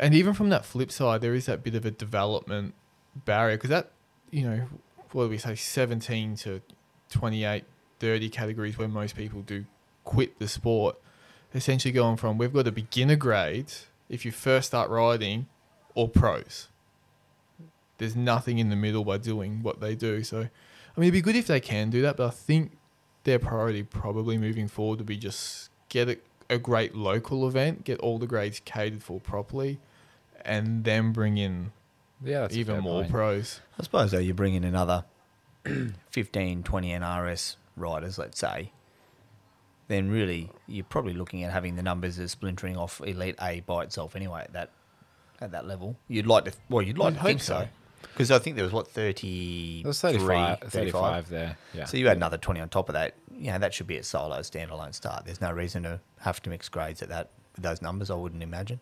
And even from that flip side, there is that bit of a development barrier because that, you know, what do we say, 17 to 28, 30 categories where most people do quit the sport. Essentially going from we've got a beginner grade if you first start riding or pros. There's nothing in the middle by doing what they do. So, I mean, it'd be good if they can do that, but I think their priority probably moving forward would be just get a, a great local event, get all the grades catered for properly, and then bring in Yeah, even more point. pros. I suppose though you bring in another 15, 20 NRS riders, let's say. Then really you're probably looking at having the numbers as splintering off Elite A by itself anyway at that at that level. You'd like to well you'd like You'd to think hope so. so. Because I think there was what 30 was 35, 35 there. Yeah. So you add another 20 on top of that. You know, that should be a solo standalone start. There's no reason to have to mix grades at that those numbers, I wouldn't imagine.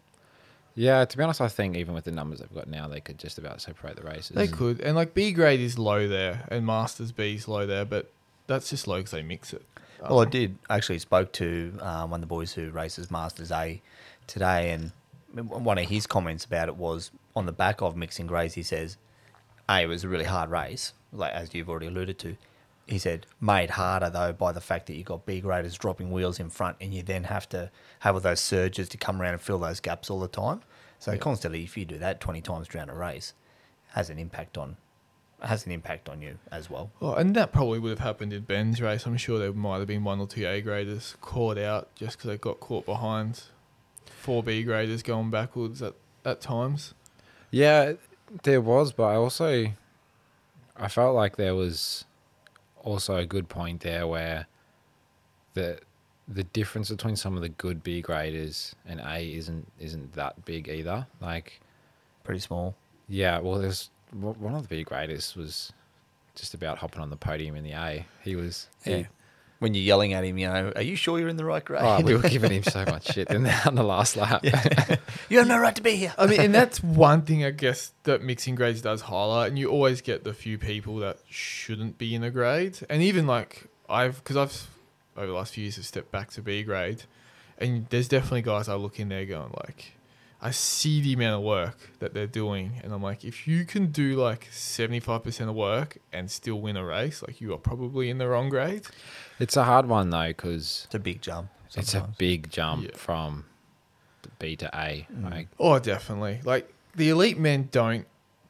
Yeah, to be honest, I think even with the numbers they've got now, they could just about separate the races. They could, and like B grade is low there, and Masters B is low there, but that's just low because they mix it. Well, I Um, did actually spoke to um, one of the boys who races Masters A today, and one of his comments about it was on the back of mixing grades. He says, "A, it was a really hard race, like as you've already alluded to." He said, "Made harder though by the fact that you've got B graders dropping wheels in front, and you then have to have all those surges to come around and fill those gaps all the time. So Yeah. constantly, if you do that twenty times during a race, has an impact on has an impact on you as well." Well, and that probably would have happened in Ben's race. I'm sure there might have been one or two A graders caught out just because they got caught behind four B graders going backwards at, at times. Yeah, there was, but I also I felt like there was also a good point there where the the difference between some of the good B graders and A isn't isn't that big either. Like, Pretty small. yeah, well, there's one of the B graders was just about hopping on the podium in the A. He was, he- Yeah. When you're yelling at him, you know, are you sure you're in the right grade? oh, we were giving him so much shit in the, on the last lap. you have no right to be here. I mean, and that's one thing I guess that mixing grades does highlight, and you always get the few people that shouldn't be in a grade, and even like I've because I've over the last few years have stepped back to B grade, and there's definitely guys I look in there going like, I see the amount of work that they're doing, and I'm like, if you can do like 75% of work and still win a race, like you are probably in the wrong grade. It's a hard one though because It's a big jump. it's a big jump Yeah. from B to A. Mm. Like, Oh, definitely. Like the elite men don't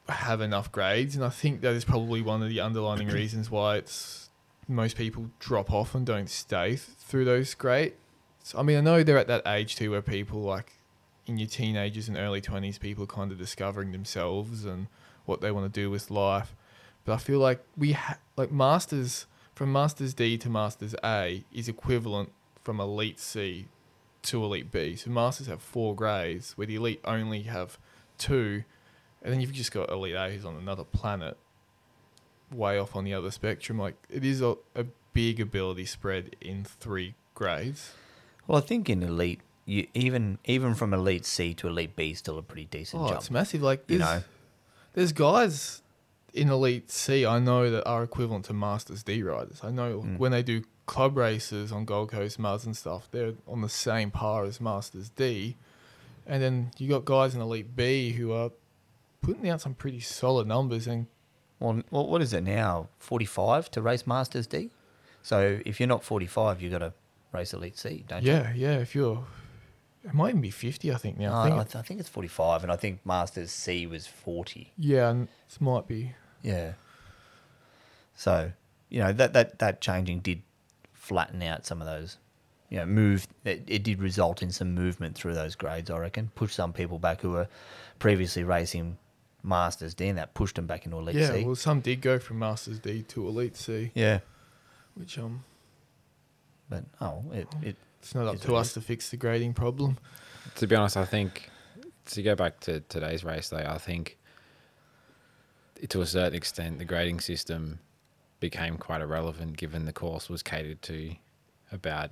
have enough grades, and I think that is probably one of the underlining reasons why it's most people drop off and don't stay th- through those grades. I mean, I know they're at that age too where people like in your teenagers and early twenties, people kind of discovering themselves and what they want to do with life. But I feel like we ha- like masters from masters D to masters A is equivalent from elite C to elite B. So masters have four grades, where the elite only have two, and then you've just got elite A who's on another planet, way off on the other spectrum. Like it is a, a big ability spread in three grades. Well, I think in elite, you even even from elite C to elite B, is still a pretty decent Oh, jump. it's massive. Like you there's, know, there's guys in elite C I know that are equivalent to masters D riders. I know Mm. when they do club races on Gold Coast Mars and stuff, they're on the same par as masters D. And then you got guys in elite B who are putting out some pretty solid numbers and well, well, what is it now? Forty-five to race Masters D. So if you're not forty-five, you've got to race elite C, don't you? yeah, yeah. If you're, it might even be fifty. I think now. No, I I, think, th- I think it's forty-five, and I think Masters C was forty. yeah, and this might be. Yeah. So, you know, that, that, that changing did flatten out some of those, you know, move. It, it did result in some movement through those grades, I reckon. Push some people back who were previously racing Masters D, and that pushed them back into Elite C. yeah, C. well, some did go from Masters D to Elite C, yeah. which um, But, oh, it, it it's not up Is to us to fix the grading problem. To be honest, I think to go back to today's race, though, I think to a certain extent the grading system became quite irrelevant given the course was catered to about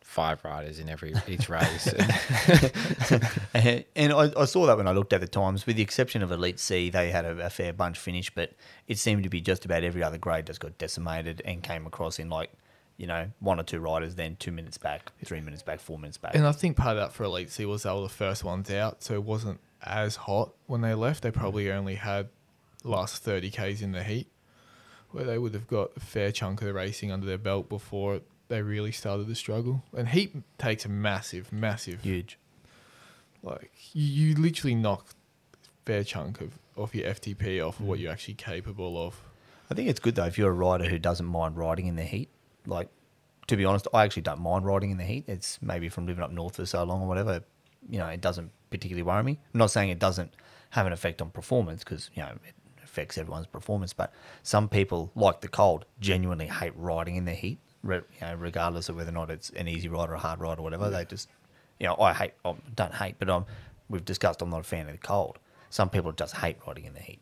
five riders in every each race. And, and I, I saw that when I looked at the times, with the exception of Elite C, they had a, a fair bunch finish, but it seemed to be just about every other grade just got decimated and came across in like, you know, one or two riders, then two minutes back, three minutes back, four minutes back. And I think part of that for Elite C was they were the first ones out, so it wasn't as hot when they left. They probably only had last 30 Ks in the heat, where they would have got a fair chunk of the racing under their belt before they really started to struggle. And heat takes a massive, massive, Huge. like, you, you literally knock a fair chunk of off your FTP off of what mm. you're actually capable of. I think it's good though if you're a rider who doesn't mind riding in the heat. Like, to be honest, I actually don't mind riding in the heat. It's maybe from living up north for so long or whatever. You know, it doesn't particularly worry me. I'm not saying it doesn't have an effect on performance because you know it affects everyone's performance. But some people, like the cold, genuinely hate riding in the heat. Re- you know, regardless of whether or not it's an easy ride or a hard ride or whatever. They just, you know, I hate. I don't hate, but I'm. We've discussed. I'm not a fan of the cold. Some people just hate riding in the heat.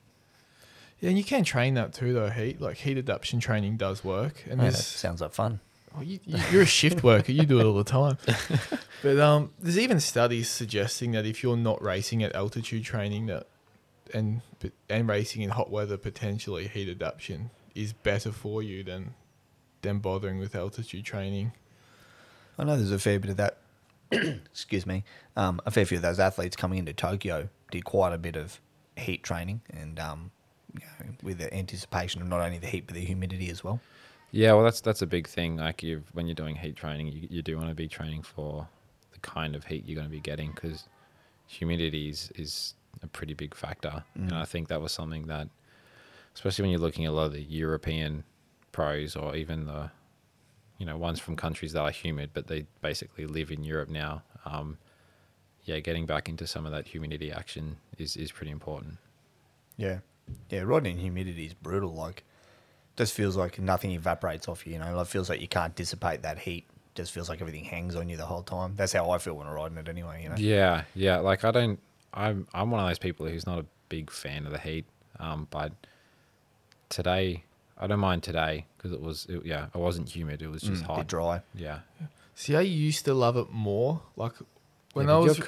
Yeah, and you can train that too, though. Heat like heat adaptation training does work, and Yeah, that sounds like fun. Well, you, you, you're a shift worker. You do it all the time. But um, there's even studies suggesting that if you're not racing at altitude training, that and and racing in hot weather, potentially heat adaptation is better for you than than bothering with altitude training. I know there's a fair bit of that. excuse me. Um, a fair few of those athletes coming into Tokyo did quite a bit of heat training and um, you know, with the anticipation of not only the heat but the humidity as well. yeah, well, that's that's a big thing. Like you, when you're doing heat training, you, you do want to be training for the kind of heat you're going to be getting because humidity is, is a pretty big factor. And I think that was something that, especially when you're looking at a lot of the European pros or even the, you know, ones from countries that are humid, but they basically live in Europe now. Um, yeah, getting back into some of that humidity action is, is pretty important. Yeah. Yeah, riding in humidity is brutal. Like, just feels like nothing evaporates off you, you know? It feels like you can't dissipate that heat. Just feels like everything hangs on you the whole time. That's how I feel when I'm riding it anyway, you know? Yeah, yeah. Like I don't. I'm I'm one of those people who's not a big fan of the heat. Um, but today I don't mind today because it was it, yeah it wasn't humid. It was just Mm, hot. bit dry. Yeah. See, I used to love it more. Like when Yeah, I was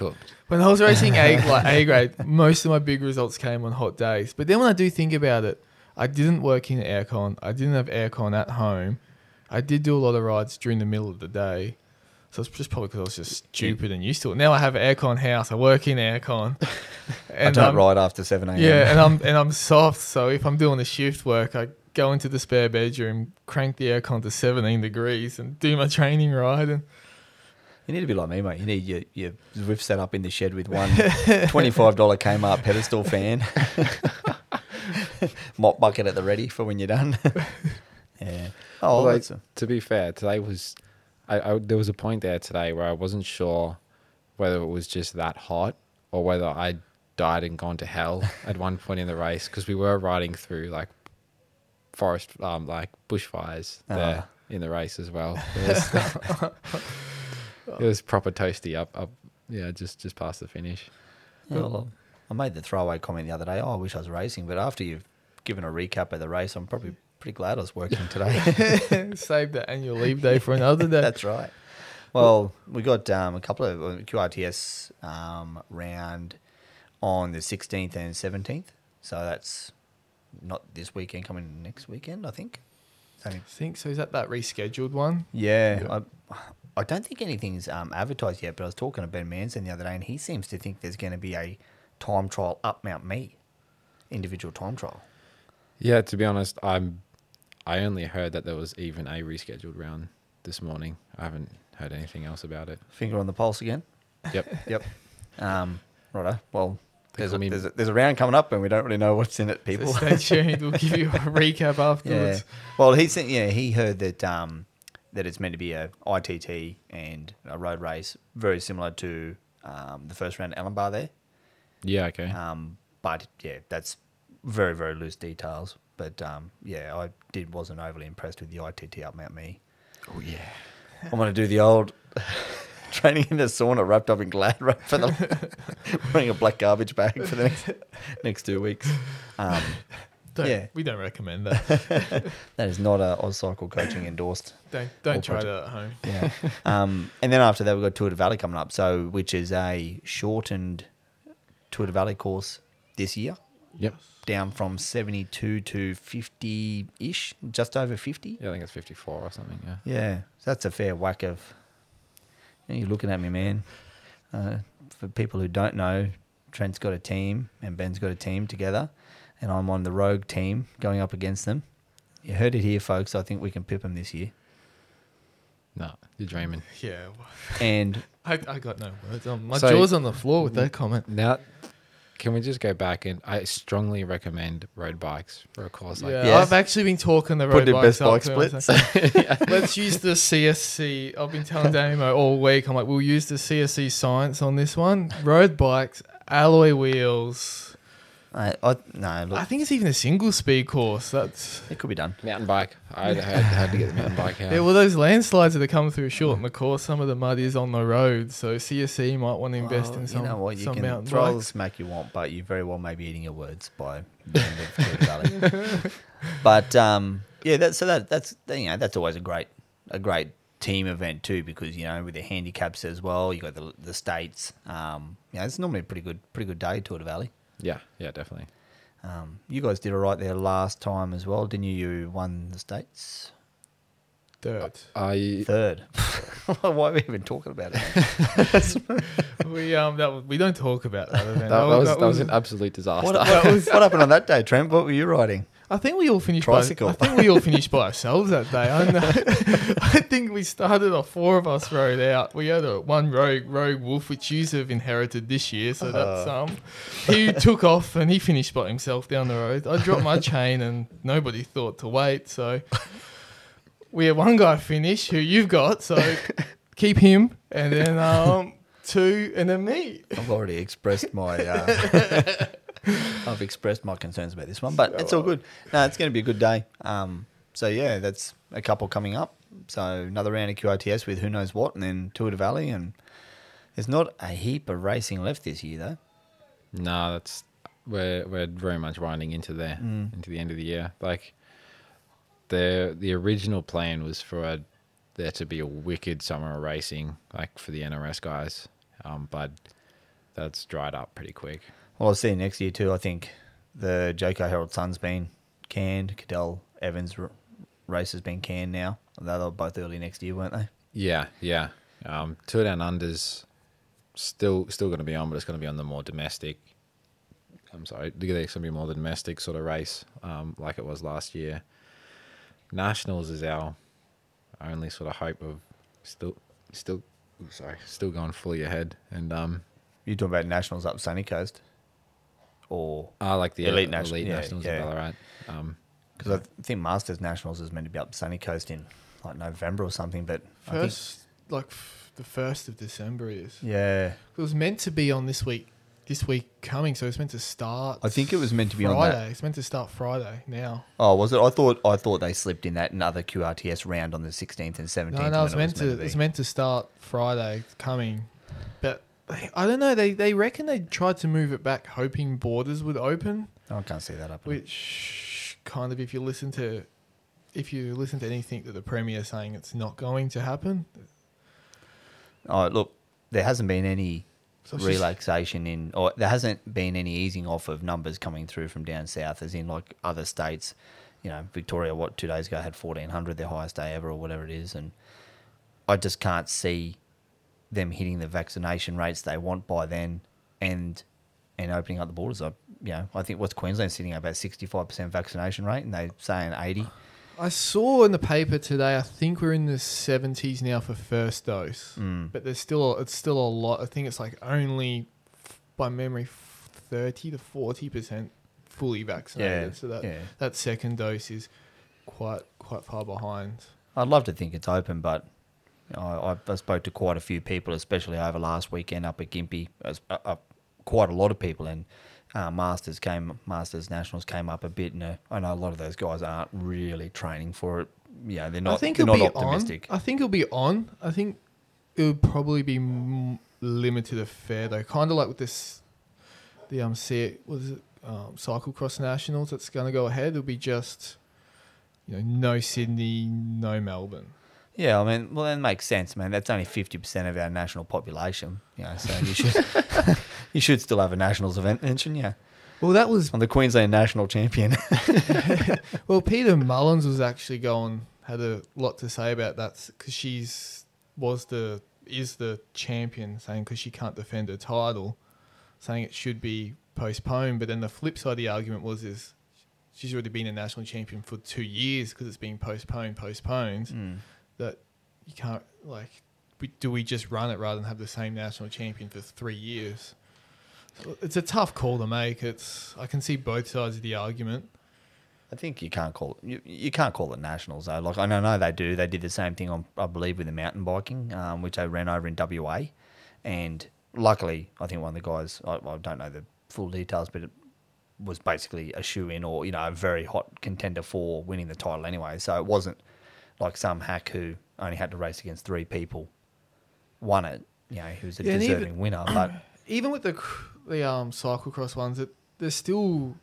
when I was racing A like A grade, most of my big results came on hot days. But then when I do think about it, I didn't work in aircon. I didn't have aircon at home. I did do a lot of rides during the middle of the day. So it's just probably because I was just stupid and used to it. Now I have an aircon house. I work in aircon. I don't I'm- ride after 7 a.m. Yeah, and I'm and I'm soft. So if I'm doing the shift work, I go into the spare bedroom, crank the aircon to 17 degrees, and do my training ride. And You need to be like me, mate. You need your, your Zwift set up in the shed with one $25 Kmart pedestal fan, mop bucket at the ready for when you're done. yeah. Oh, Well, like, a, to be fair, today was. I, I there was a point there today where I wasn't sure whether it was just that hot or whether I died and gone to hell at one point in the race because we were riding through like forest, um, like bushfires there Ah. in the race as well. It was, proper toasty up, up, yeah, just just past the finish. yeah, well, I made the throwaway comment the other day. Oh, I wish I was racing, but after you've given a recap of the race, I'm probably pretty glad I was working today. save the annual leave day for another day. That's right. Well, we got um, a couple of uh, QRTS um, round on the 16th and 17th. So that's not this weekend, coming next weekend, I think. I think so. Is that that rescheduled one? yeah, I, I don't think anything's um, advertised yet, but I was talking to Ben Manson the other day, and he seems to think there's going to be a time trial up Mount Mee, individual time trial. Yeah, to be honest, I'm. I only heard that there was even a rescheduled round this morning. I haven't heard anything else about it. Finger on the pulse again. Yep. Yep. Um, righto. Well, there's a, me- there's, a, there's a round coming up and we don't really know what's in it, So people. stay tuned. We'll give you a recap yeah. afterwards. Well, he said, yeah, he heard that um, that it's meant to be a ITT and a road race, very similar to um, the first round at Ellenbar there. Yeah, okay. Um, but yeah, that's very very loose details. But um, yeah, I did wasn't overly impressed with the ITT up Mount Mee. oh yeah. I'm gonna do the old training in the sauna wrapped up in glad wrap for the wearing a black garbage bag for the next, next two weeks. Um, Don't, Yeah. We don't recommend that. that is not a Oz Cycle Coaching endorsed. don't don't Or try project. that at home. Yeah. um, and then after that, we've got Tour de Valley coming up, so which is a shortened Tour de Valley course this year, Yep. down from 72 to 50 ish, just over 50. Yeah, I think it's 54 or something. Yeah. Yeah, so that's a fair whack of. You know, you're looking at me, man. Uh, for people who don't know, Trent's got a team and Ben's got a team together, and I'm on the rogue team going up against them. You heard it here, folks. I think we can pip them this year. No, you're dreaming. Yeah. And I, I got no words. On. My So- jaw's on the floor with that comment. Now, can we just go back and I strongly recommend road bikes for a course like yeah, Yes. I've actually been talking the Put road the bikes best up bike to him. I was splits. like, Let's use the CSC. I've been telling Damo all week. I'm like, we'll use the CSC science on this one. Road bikes, alloy wheels. I, I no, look, I think it's even a single speed course. That's it could be done. mountain bike. I had, had to get the mountain bike out. yeah. Well, those landslides that are coming through short in the course, some of the mud is on the road. So CSC might want to invest Well, in some, you know what? You some can throw all the smack you want, but you very well may be eating your words by the end of Tour de Valley. But um, yeah, that's so that that's you know that's always a great a great team event too because you know with the handicaps as well, you got the the states. Um, you know, it's normally a pretty good pretty good day Tour de Valley. Yeah, yeah, definitely. Um, you guys did all right there last time as well, didn't you? You won the states Third. I third. Why are we even talking about it? we um that was, we don't talk about that event. that, that was that was an absolute disaster. What, what, what happened on that day, Trent? What were you riding? I think we all finished. Tricycle. By, I think we all finished by ourselves that day. I, know, I think we started off. Four of us rode out. We had a one rogue rogue wolf, which you have inherited this year. So that's um, he took off and he finished by himself down the road. I dropped my chain and nobody thought to wait. So we had one guy finish who you've got. So keep him, and then um two, and then me. I've already expressed my. Uh, I've expressed my concerns about this one, but it's all good. No, it's going to be a good day. Um, so yeah, that's a couple coming up. So another round of QRTS with who knows what, and then Tour de Valley, and there's not a heap of racing left this year though. No, that's we're we're very much winding into there Mm. into the end of the year. Like the the original plan was for a, there to be a wicked summer of racing, like for the NRS guys, um, but that's dried up pretty quick. Well, I'll see you next year too. I think the Jayco Herald Sun's been canned. Cadel Evans r- race has been canned now. They were both early next year, weren't they? Yeah, yeah. Um, Tour Down Under's still still going to be on, but it's going to be on the more domestic. I'm sorry, it's going to be more the domestic sort of race, um, like it was last year. Nationals is our only sort of hope of still, still, sorry, still going fully ahead, and um, You talking about nationals up Sunny Coast, or I like the Elite elite, nation- elite yeah, nationals yeah. in Ballarat. Um, because I th- think Masters Nationals is meant to be up Sunny Coast in like November or something. But I think, First, like f- the first of December is. yeah, It was meant to be on this week. This week coming, so it's meant to start. I think it was meant to be on Friday. that. It's meant to start Friday now. Oh, was it? I thought I thought they slipped in that another QRTS round on the 16th and 17th. No, no, it's meant to. be. It's meant to start Friday coming, but they, I don't know. They they reckon they tried to move it back, hoping borders would open. I can't see that up. Which kind of, if you listen to, if you listen to anything that the premier is saying, it's not going to happen. Oh, look, there hasn't been any So relaxation in, or there hasn't been any easing off of numbers coming through from down south, as in like other states. You know, Victoria, what two days ago had fourteen hundred, their highest day ever, or whatever it is, and I just can't see them hitting the vaccination rates they want by then, and and opening up the borders. I, you know, I think what's Queensland sitting at about sixty five percent vaccination rate, and they saying eighty. I saw in the paper today. I think we're in the seventies now for first dose, Mm. but there's still it's still a lot. I think it's like only by memory thirty to forty percent fully vaccinated. Yeah, So that yeah. that second dose is quite quite far behind. I'd love to think it's open, but I, I spoke to quite a few people, especially over last weekend up at Gympie. As, uh, uh, quite a lot of people, and uh, Masters came, Masters Nationals came up a bit, and uh, I know a lot of those guys aren't really training for it. Yeah, they're not. I think it'll not be optimistic. on. I think it'll be on. I think it would probably be m- limited affair though, kind of like with this, the um, see what is it, um, cyclocross nationals that's going to go ahead. It'll be just, you know, no Sydney, no Melbourne. Yeah, I mean, well, that makes sense, man. That's only fifty percent of our national population. You know, so you should you should still have a nationals event, shouldn't you? Well, that was On the Queensland national champion. well. Peter Mullins was actually going had a lot to say about that because she's was the is the champion, saying because she can't defend her title, saying it should be postponed. But then the flip side of the argument was is she's already been a national champion for two years because it's been postponed, postponed. Mm. That you can't like. We, do we just run it rather than have the same national champion for three years? So it's a tough call to make. It's I can see both sides of the argument. I think you can't call it, you, you can't call it nationals though. Like I know, they do. They did the same thing on I believe with the mountain biking, um, which they ran over in WA, and luckily I think one of the guys I, I don't know the full details, but it was basically a shoe in or you know a very hot contender for winning the title anyway. So it wasn't like some hack who only had to race against three people won it. You know, he was a Yeah, and even- deserving winner, but even with the the um cyclocross ones, it there's still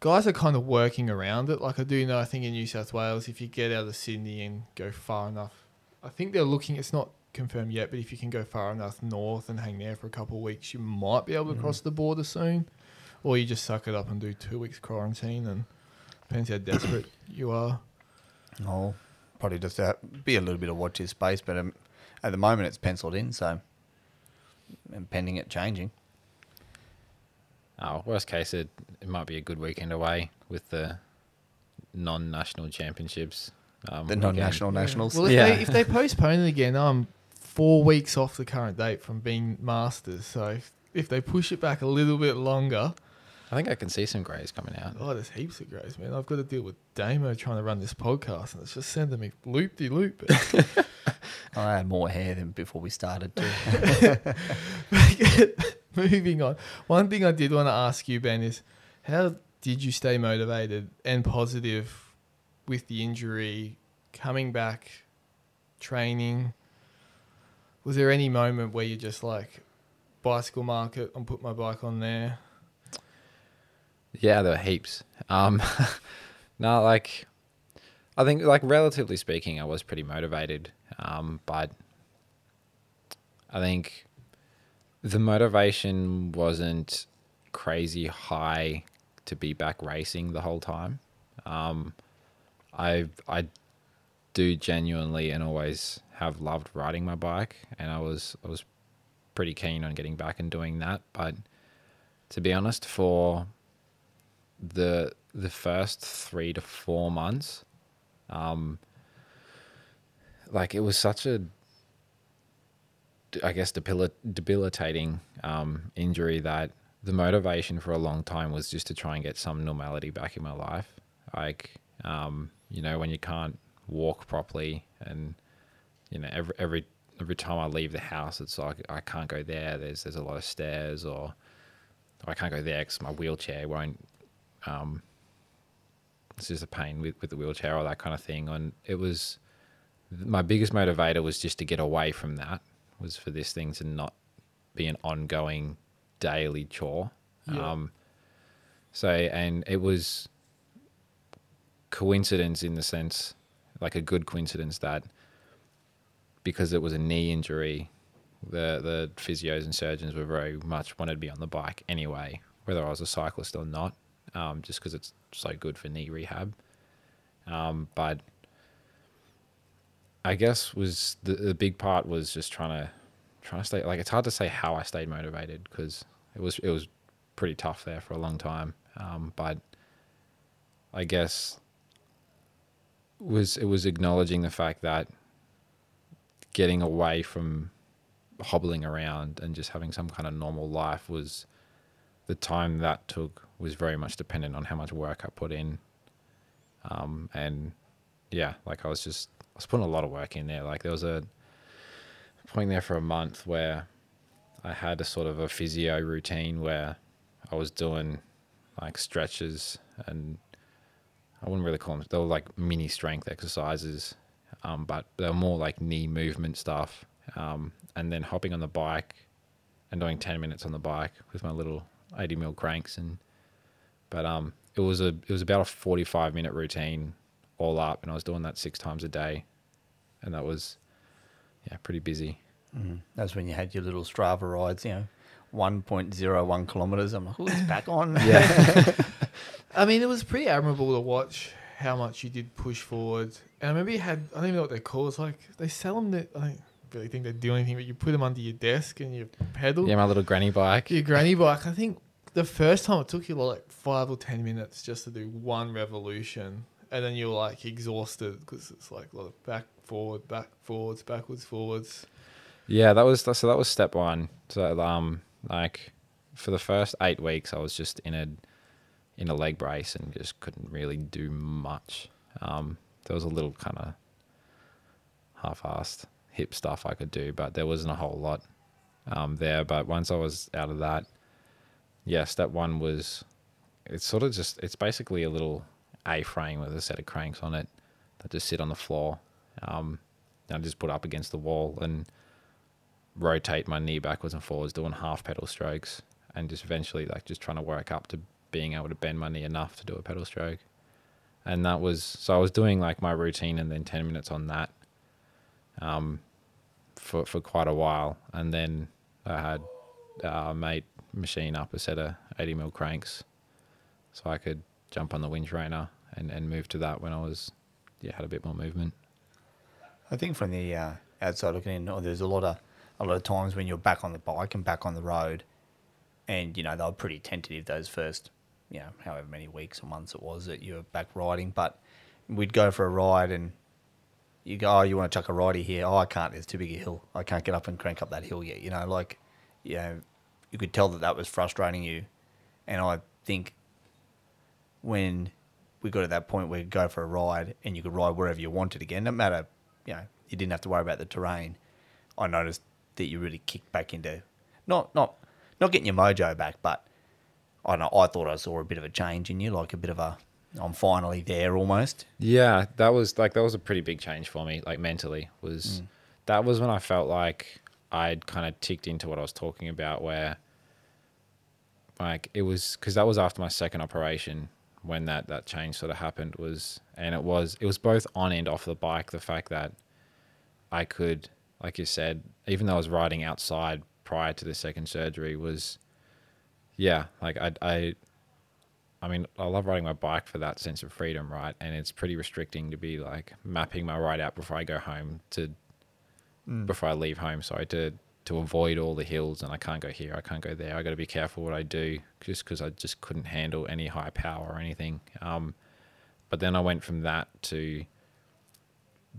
guys are kind of working around it. Like I do know, I think in New South Wales, if you get out of Sydney and go far enough, I think they're looking. It's not confirmed yet, but if you can go far enough north and hang there for a couple of weeks, you might be able to Mm. cross the border soon, or you just suck it up and do two weeks quarantine. And depends how desperate you are. I'll probably just uh, be a little bit of watch this space. But um, at the moment, it's penciled in, so and pending it changing. Oh, worst case, it, it might be a good weekend away with the non-national championships. Um, The non-national nationals. Well, if Yeah. they if they postpone it again, I'm four weeks off the current date from being masters. So if, if they push it back a little bit longer, I think I can see some greys coming out. oh, there's heaps of greys, man. I've got to deal with Damo trying to run this podcast, and it's just sending me loop de loop. I had more hair than before we started. Too. Moving on. One thing I did want to ask you, Ben, is how did you stay motivated and positive with the injury, coming back, training? Was there any moment where you just like bicycle market and put my bike on there? Yeah, there were heaps. Um, no, like I think, like relatively speaking, I was pretty motivated. Um, but I think the motivation wasn't crazy high to be back racing the whole time. Um, I I do genuinely and always have loved riding my bike, and I was I was pretty keen on getting back and doing that. But to be honest, for the the first three to four months, um, like it was such a, I guess, debil- debilitating um, injury that the motivation for a long time was just to try and get some normality back in my life. Like, um, you know, when you can't walk properly, and you know, every every every time I leave the house, it's like I can't go there. There's there's a lot of stairs, or, I can't go there because my wheelchair won't. Um, it's just a pain with, with the wheelchair or that kind of thing. And it was my biggest motivator was just to get away from that. Was for this thing to not be an ongoing daily chore. Yeah. Um, so and it was coincidence in the sense, like a good coincidence that because it was a knee injury, the the physios and surgeons were very much wanted to be on the bike anyway, whether I was a cyclist or not, um, just because it's so good for knee rehab. Um, but I guess was the the big part was just trying to trying to stay like it's hard to say how I stayed motivated because it was it was pretty tough there for a long time. Um, but I guess was it was acknowledging the fact that getting away from hobbling around and just having some kind of normal life was the time that took was very much dependent on how much work I put in. Um, and yeah, like I was just I was putting a lot of work in there. Like there was a point there for a month where I had a sort of a physio routine where I was doing like stretches and I wouldn't really call them they were like mini strength exercises, um, but they were more like knee movement stuff. Um, and then hopping on the bike and doing ten minutes on the bike with my little eighty mil cranks and but um it was a it was about a forty five minute routine all up and I was doing that six times a day and that was yeah pretty busy. Mm. That's when you had your little Strava rides, you know, 1.01 kilometers. I'm like, oh, it's back on. Yeah. I mean, it was pretty admirable to watch how much you did push forward. And I remember you had, I don't even know what they're called. It's like they sell them, that, I don't really think they do anything, but you put them under your desk and you pedal. yeah, my little granny bike. Your granny bike, I think the first time it took you like five or 10 minutes just to do one revolution. And then you're like exhausted because it's like a lot of back, forward, back, forwards, backwards, forwards. Yeah, that was so that was step one. So um like for the first eight weeks I was just in a in a leg brace and just couldn't really do much. Um there was a little kind of half assed hip stuff I could do, but there wasn't a whole lot um there. But once I was out of that, yeah, step one was it's sort of just it's basically a little A frame with a set of cranks on it that just sit on the floor. Um I just put up against the wall and rotate my knee backwards and forwards, doing half pedal strokes, and just eventually like just trying to work up to being able to bend my knee enough to do a pedal stroke. And that was so I was doing like my routine and then ten minutes on that, um, for for quite a while, and then I had uh, mate machine up a set of eighty mil cranks, so I could jump on the wind trainer and and move to that when I was yeah had a bit more movement. I think from the uh, outside looking in, oh, there's a lot of a lot of times when you're back on the bike and back on the road, and you know they were pretty tentative those first, you know, however many weeks or months it was that you were back riding. But we'd go for a ride and you go, oh, you want to chuck a ridey here? Oh, I can't. It's too big a hill. I can't get up and crank up that hill yet. You know, like, you know, you could tell that that was frustrating you, and I think when we got to that point where you go for a ride and you could ride wherever you wanted again, no matter, you know, you didn't have to worry about the terrain. I noticed that you really kicked back into not not not getting your mojo back, but I know I thought I saw a bit of a change in you, like a bit of a I'm finally there almost. Yeah, that was like that was a pretty big change for me, like mentally. Was Mm. that was when I felt like I'd kind of ticked into what I was talking about, where like it was because that was after my second operation when that that change sort of happened was, and it was it was both on and off the bike. The fact that I could, like you said, even though I was riding outside prior to the second surgery, was yeah, like I I I mean, I love riding my bike for that sense of freedom, right? And it's pretty restricting to be like mapping my ride out before I go home to mm. before I leave home. Sorry to to avoid all the hills, and I can't go here, I can't go there. I got to be careful what I do, just because I just couldn't handle any high power or anything. Um, but then I went from that to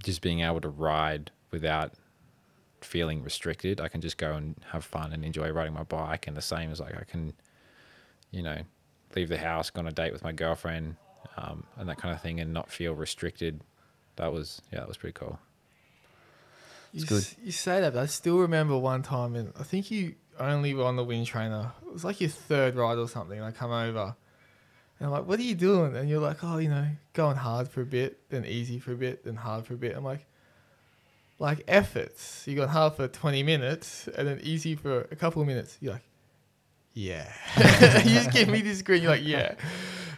just being able to ride without feeling restricted. I can just go and have fun and enjoy riding my bike, and the same as like I can, you know, leave the house, go on a date with my girlfriend, um, and that kind of thing, and not feel restricted. That was yeah, that was pretty cool. You, good. s- you say that, but I still remember one time, and I think you only were on the wind trainer. It was like your third ride or something. And I come over, and I'm like, "What are you doing?" And you're like, "Oh, you know, going hard for a bit, then easy for a bit, then hard for a bit." I'm like, "Like efforts. You got hard for 20 minutes, and then easy for a couple of minutes." You're like, "Yeah." you just give me this grin. You're like, "Yeah."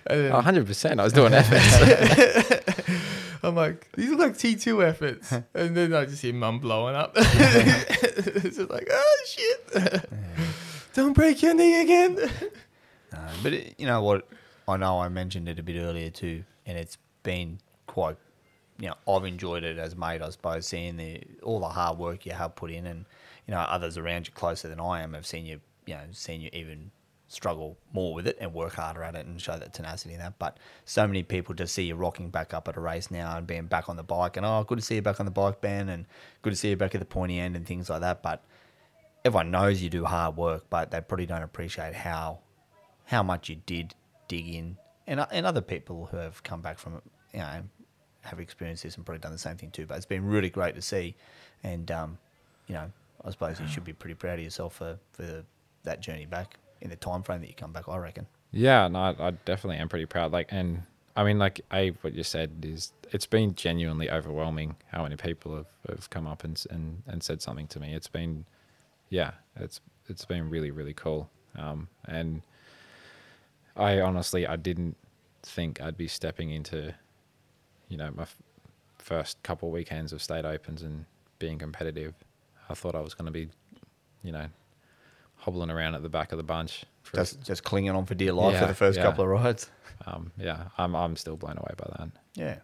Then, hundred percent. I was doing efforts. I'm like, these are like T2 efforts. and then I just hear mum blowing up. it's just like, oh shit. Don't break your knee again. No, but it, you know what? I know I mentioned it a bit earlier too, and it's been quite. You know, I've enjoyed it as mate, I suppose, seeing the all the hard work you have put in, and you know others around you closer than I am have seen you, you know, seen you even struggle more with it and work harder at it and show that tenacity and that. But so many people just see you rocking back up at a race now and being back on the bike, and oh, good to see you back on the bike, Ben, and good to see you back at the pointy end and things like that. But everyone knows you do hard work, but they probably don't appreciate how how much you did dig in, and and other people who have come back from it, you know, have experienced this and probably done the same thing too. But it's been really great to see, and um, you know, I suppose you should be pretty proud of yourself for for that journey back in the time frame that you come back. I reckon. Yeah, no, I, definitely am pretty proud. Like, and I mean, like, a what you said is it's been genuinely overwhelming how many people have, have come up and, and and said something to me. It's been, yeah, it's it's been really really cool. Um, and I honestly I didn't think I'd be stepping into, you know, my f- first couple weekends of state opens and being competitive. I thought I was going to be, you know, hobbling around at the back of the bunch. For a- Just just clinging on for dear life for the first yeah. couple of rides. um, yeah, I'm I'm still blown away by that. Yeah.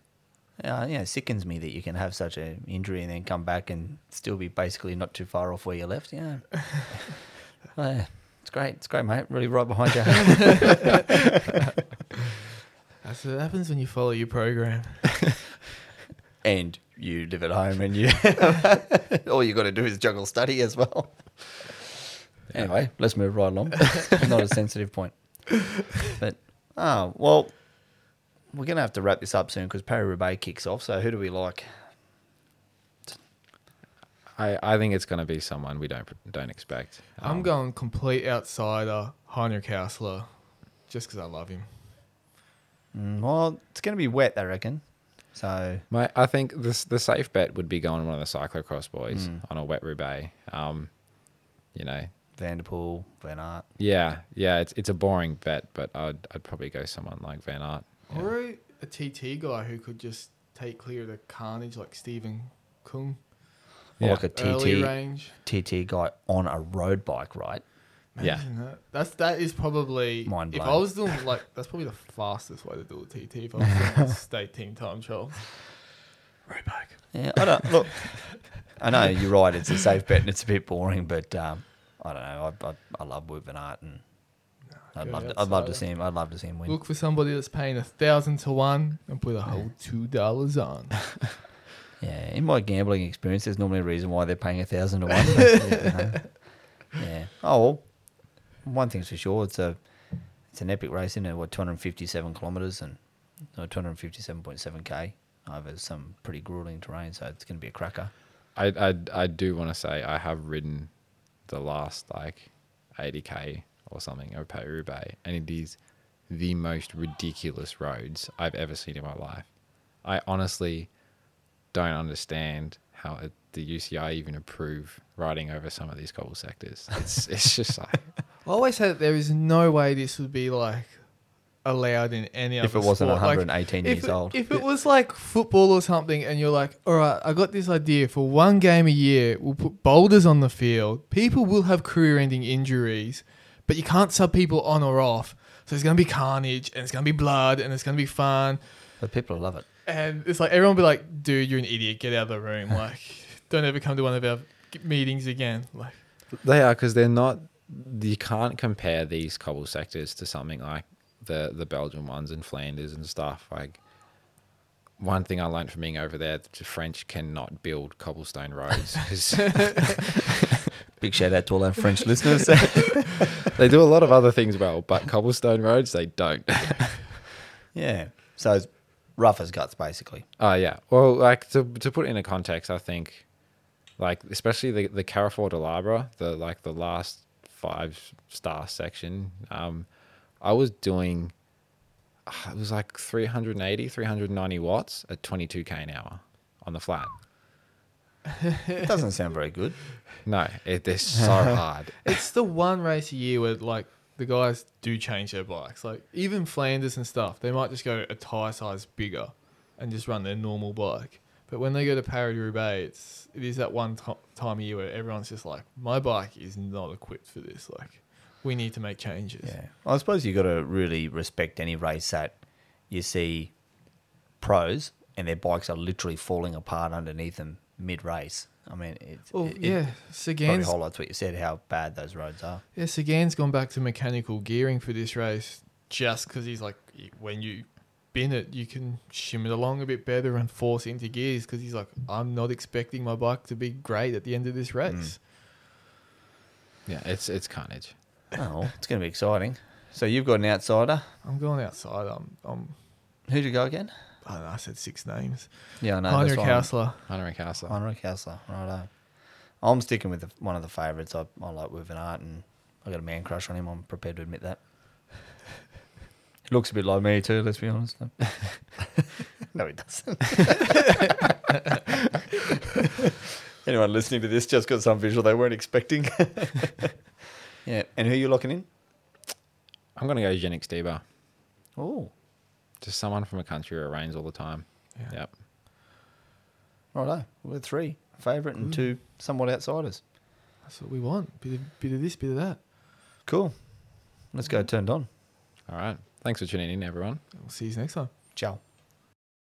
Yeah, yeah, it sickens me that you can have such an injury and then come back and still be basically not too far off where you left. Yeah. Well, yeah, it's great. It's great, mate. Really right behind you. That's what happens when you follow your program. and you live at home and you all you got to do is juggle study as well. Anyway, let's move right along. Not a sensitive point. But, oh, well, we're going to have to wrap this up soon because Paris Roubaix kicks off. So who do we like? I, I think it's going to be someone we don't don't expect. I'm Um, going complete outsider, Heinrich Haussler, just because I love him. Mm, well, it's going to be wet, I reckon. So My, I think this the safe bet would be going one of the cyclocross boys Mm. on a wet roubaix. Um, you know, Van der Poel, Van Aert. yeah, yeah. It's it's a boring bet, but I'd I'd probably go someone like Van Aert. Yeah. Or a, a TT guy who could just take clear of the carnage like Stefan Küng. Or Yeah. like a Early TT, range. TT guy on a road bike, right? Yeah. Imagine That. That's that is probably Mind if I was doing like that's probably the fastest way to do a TT if I was doing a state team time trial. Right back. Yeah, I don't look. I know you're right. It's a safe bet and it's a bit boring, but um, I don't know. I, I, I love Wout Van Aert and I'd love to, I'd love to see him. I'd love to see him win. Look for somebody that's paying a thousand to one and put a whole two dollars on. Yeah, in my gambling experience, there's normally a reason why they're paying a thousand to one. but, you know. Yeah. Oh well, one thing's for sure. It's a it's an epic race, isn't it? What 257 kilometers and or 257.7 k over some pretty grueling terrain. So it's going to be a cracker. I I I do want to say I have ridden the last like 80k or something of Roubaix, and it is the most ridiculous roads I've ever seen in my life. I honestly don't understand how it, the UCI even approve riding over some of these cobble sectors. It's it's just like I always said that there is no way this would be like allowed in any other sport. If it wasn't sport. 118 if years it, old. If it was like football or something, and you're like, all right, I got this idea for one game a year, we'll put boulders on the field. People will have career ending injuries, but you can't sub people on or off. So it's going to be carnage, and it's going to be blood, and it's going to be fun. But people love it. And it's like, everyone will be like, dude, you're an idiot. Get out of the room. Like, don't ever come to one of our meetings again. Like, They are because they're not. You can't compare these cobble sectors to something like the the Belgian ones in Flanders and stuff. Like one thing I learned from being over there, the French cannot build cobblestone roads. Big shout out to all our French listeners. they do a lot of other things well, but cobblestone roads they don't. yeah. So it's rough as guts, basically. Oh yeah. Well, like to to put it in a context, I think, like especially the the Carrefour de l'Arbre, the like the last five star section. Um, I was doing, ah, it was like 380, 390 watts at 22k an hour on the flat. It doesn't sound very good. No, it, they're so hard. it's the one race a year where like the guys do change their bikes. Like even Flanders and stuff, they might just go a tire size bigger and just run their normal bike. But when they go to Paris Roubaix, it's it is that one to- time of year where everyone's just like, my bike is not equipped for this. Like, we need to make changes. Yeah. I suppose you've got to really respect any race that you see pros and their bikes are literally falling apart underneath them mid race. I mean, it's, Well, it, yeah, it probably Sagan's highlights what you said, how bad those roads are. Yeah, Sagan's gone back to mechanical gearing for this race just because he's like, when you bin it, you can shim it along a bit better and force into gears because he's like, I'm not expecting my bike to be great at the end of this race. Mm. Yeah, it's it's carnage. Oh, it's going to be exciting. So you've got an outsider. I'm going outside. I'm. I'm Who'd you go again? I don't know. I said six names. Yeah, I know. Heinrich that's why I'm- Haussler. Heinrich Haussler. Heinrich Haussler. Righto. I'm sticking with the, one of the favourites. I, I like Wout van Aert, and I got a man crush on him. I'm prepared to admit that. He looks a bit like me too. Let's be honest. no, he doesn't. Anyone listening to this just got some visual they weren't expecting. Yeah, and who are you locking in? I'm going to go Genix Deba. Oh, Just someone from a country where it rains all the time. Yeah. Yep. righto. We're three favourite and mm. two somewhat outsiders. That's what we want. Bit of, bit of this, bit of that. Cool. Let's go turned on. All right. Thanks for tuning in, everyone. We'll see you next time. Ciao.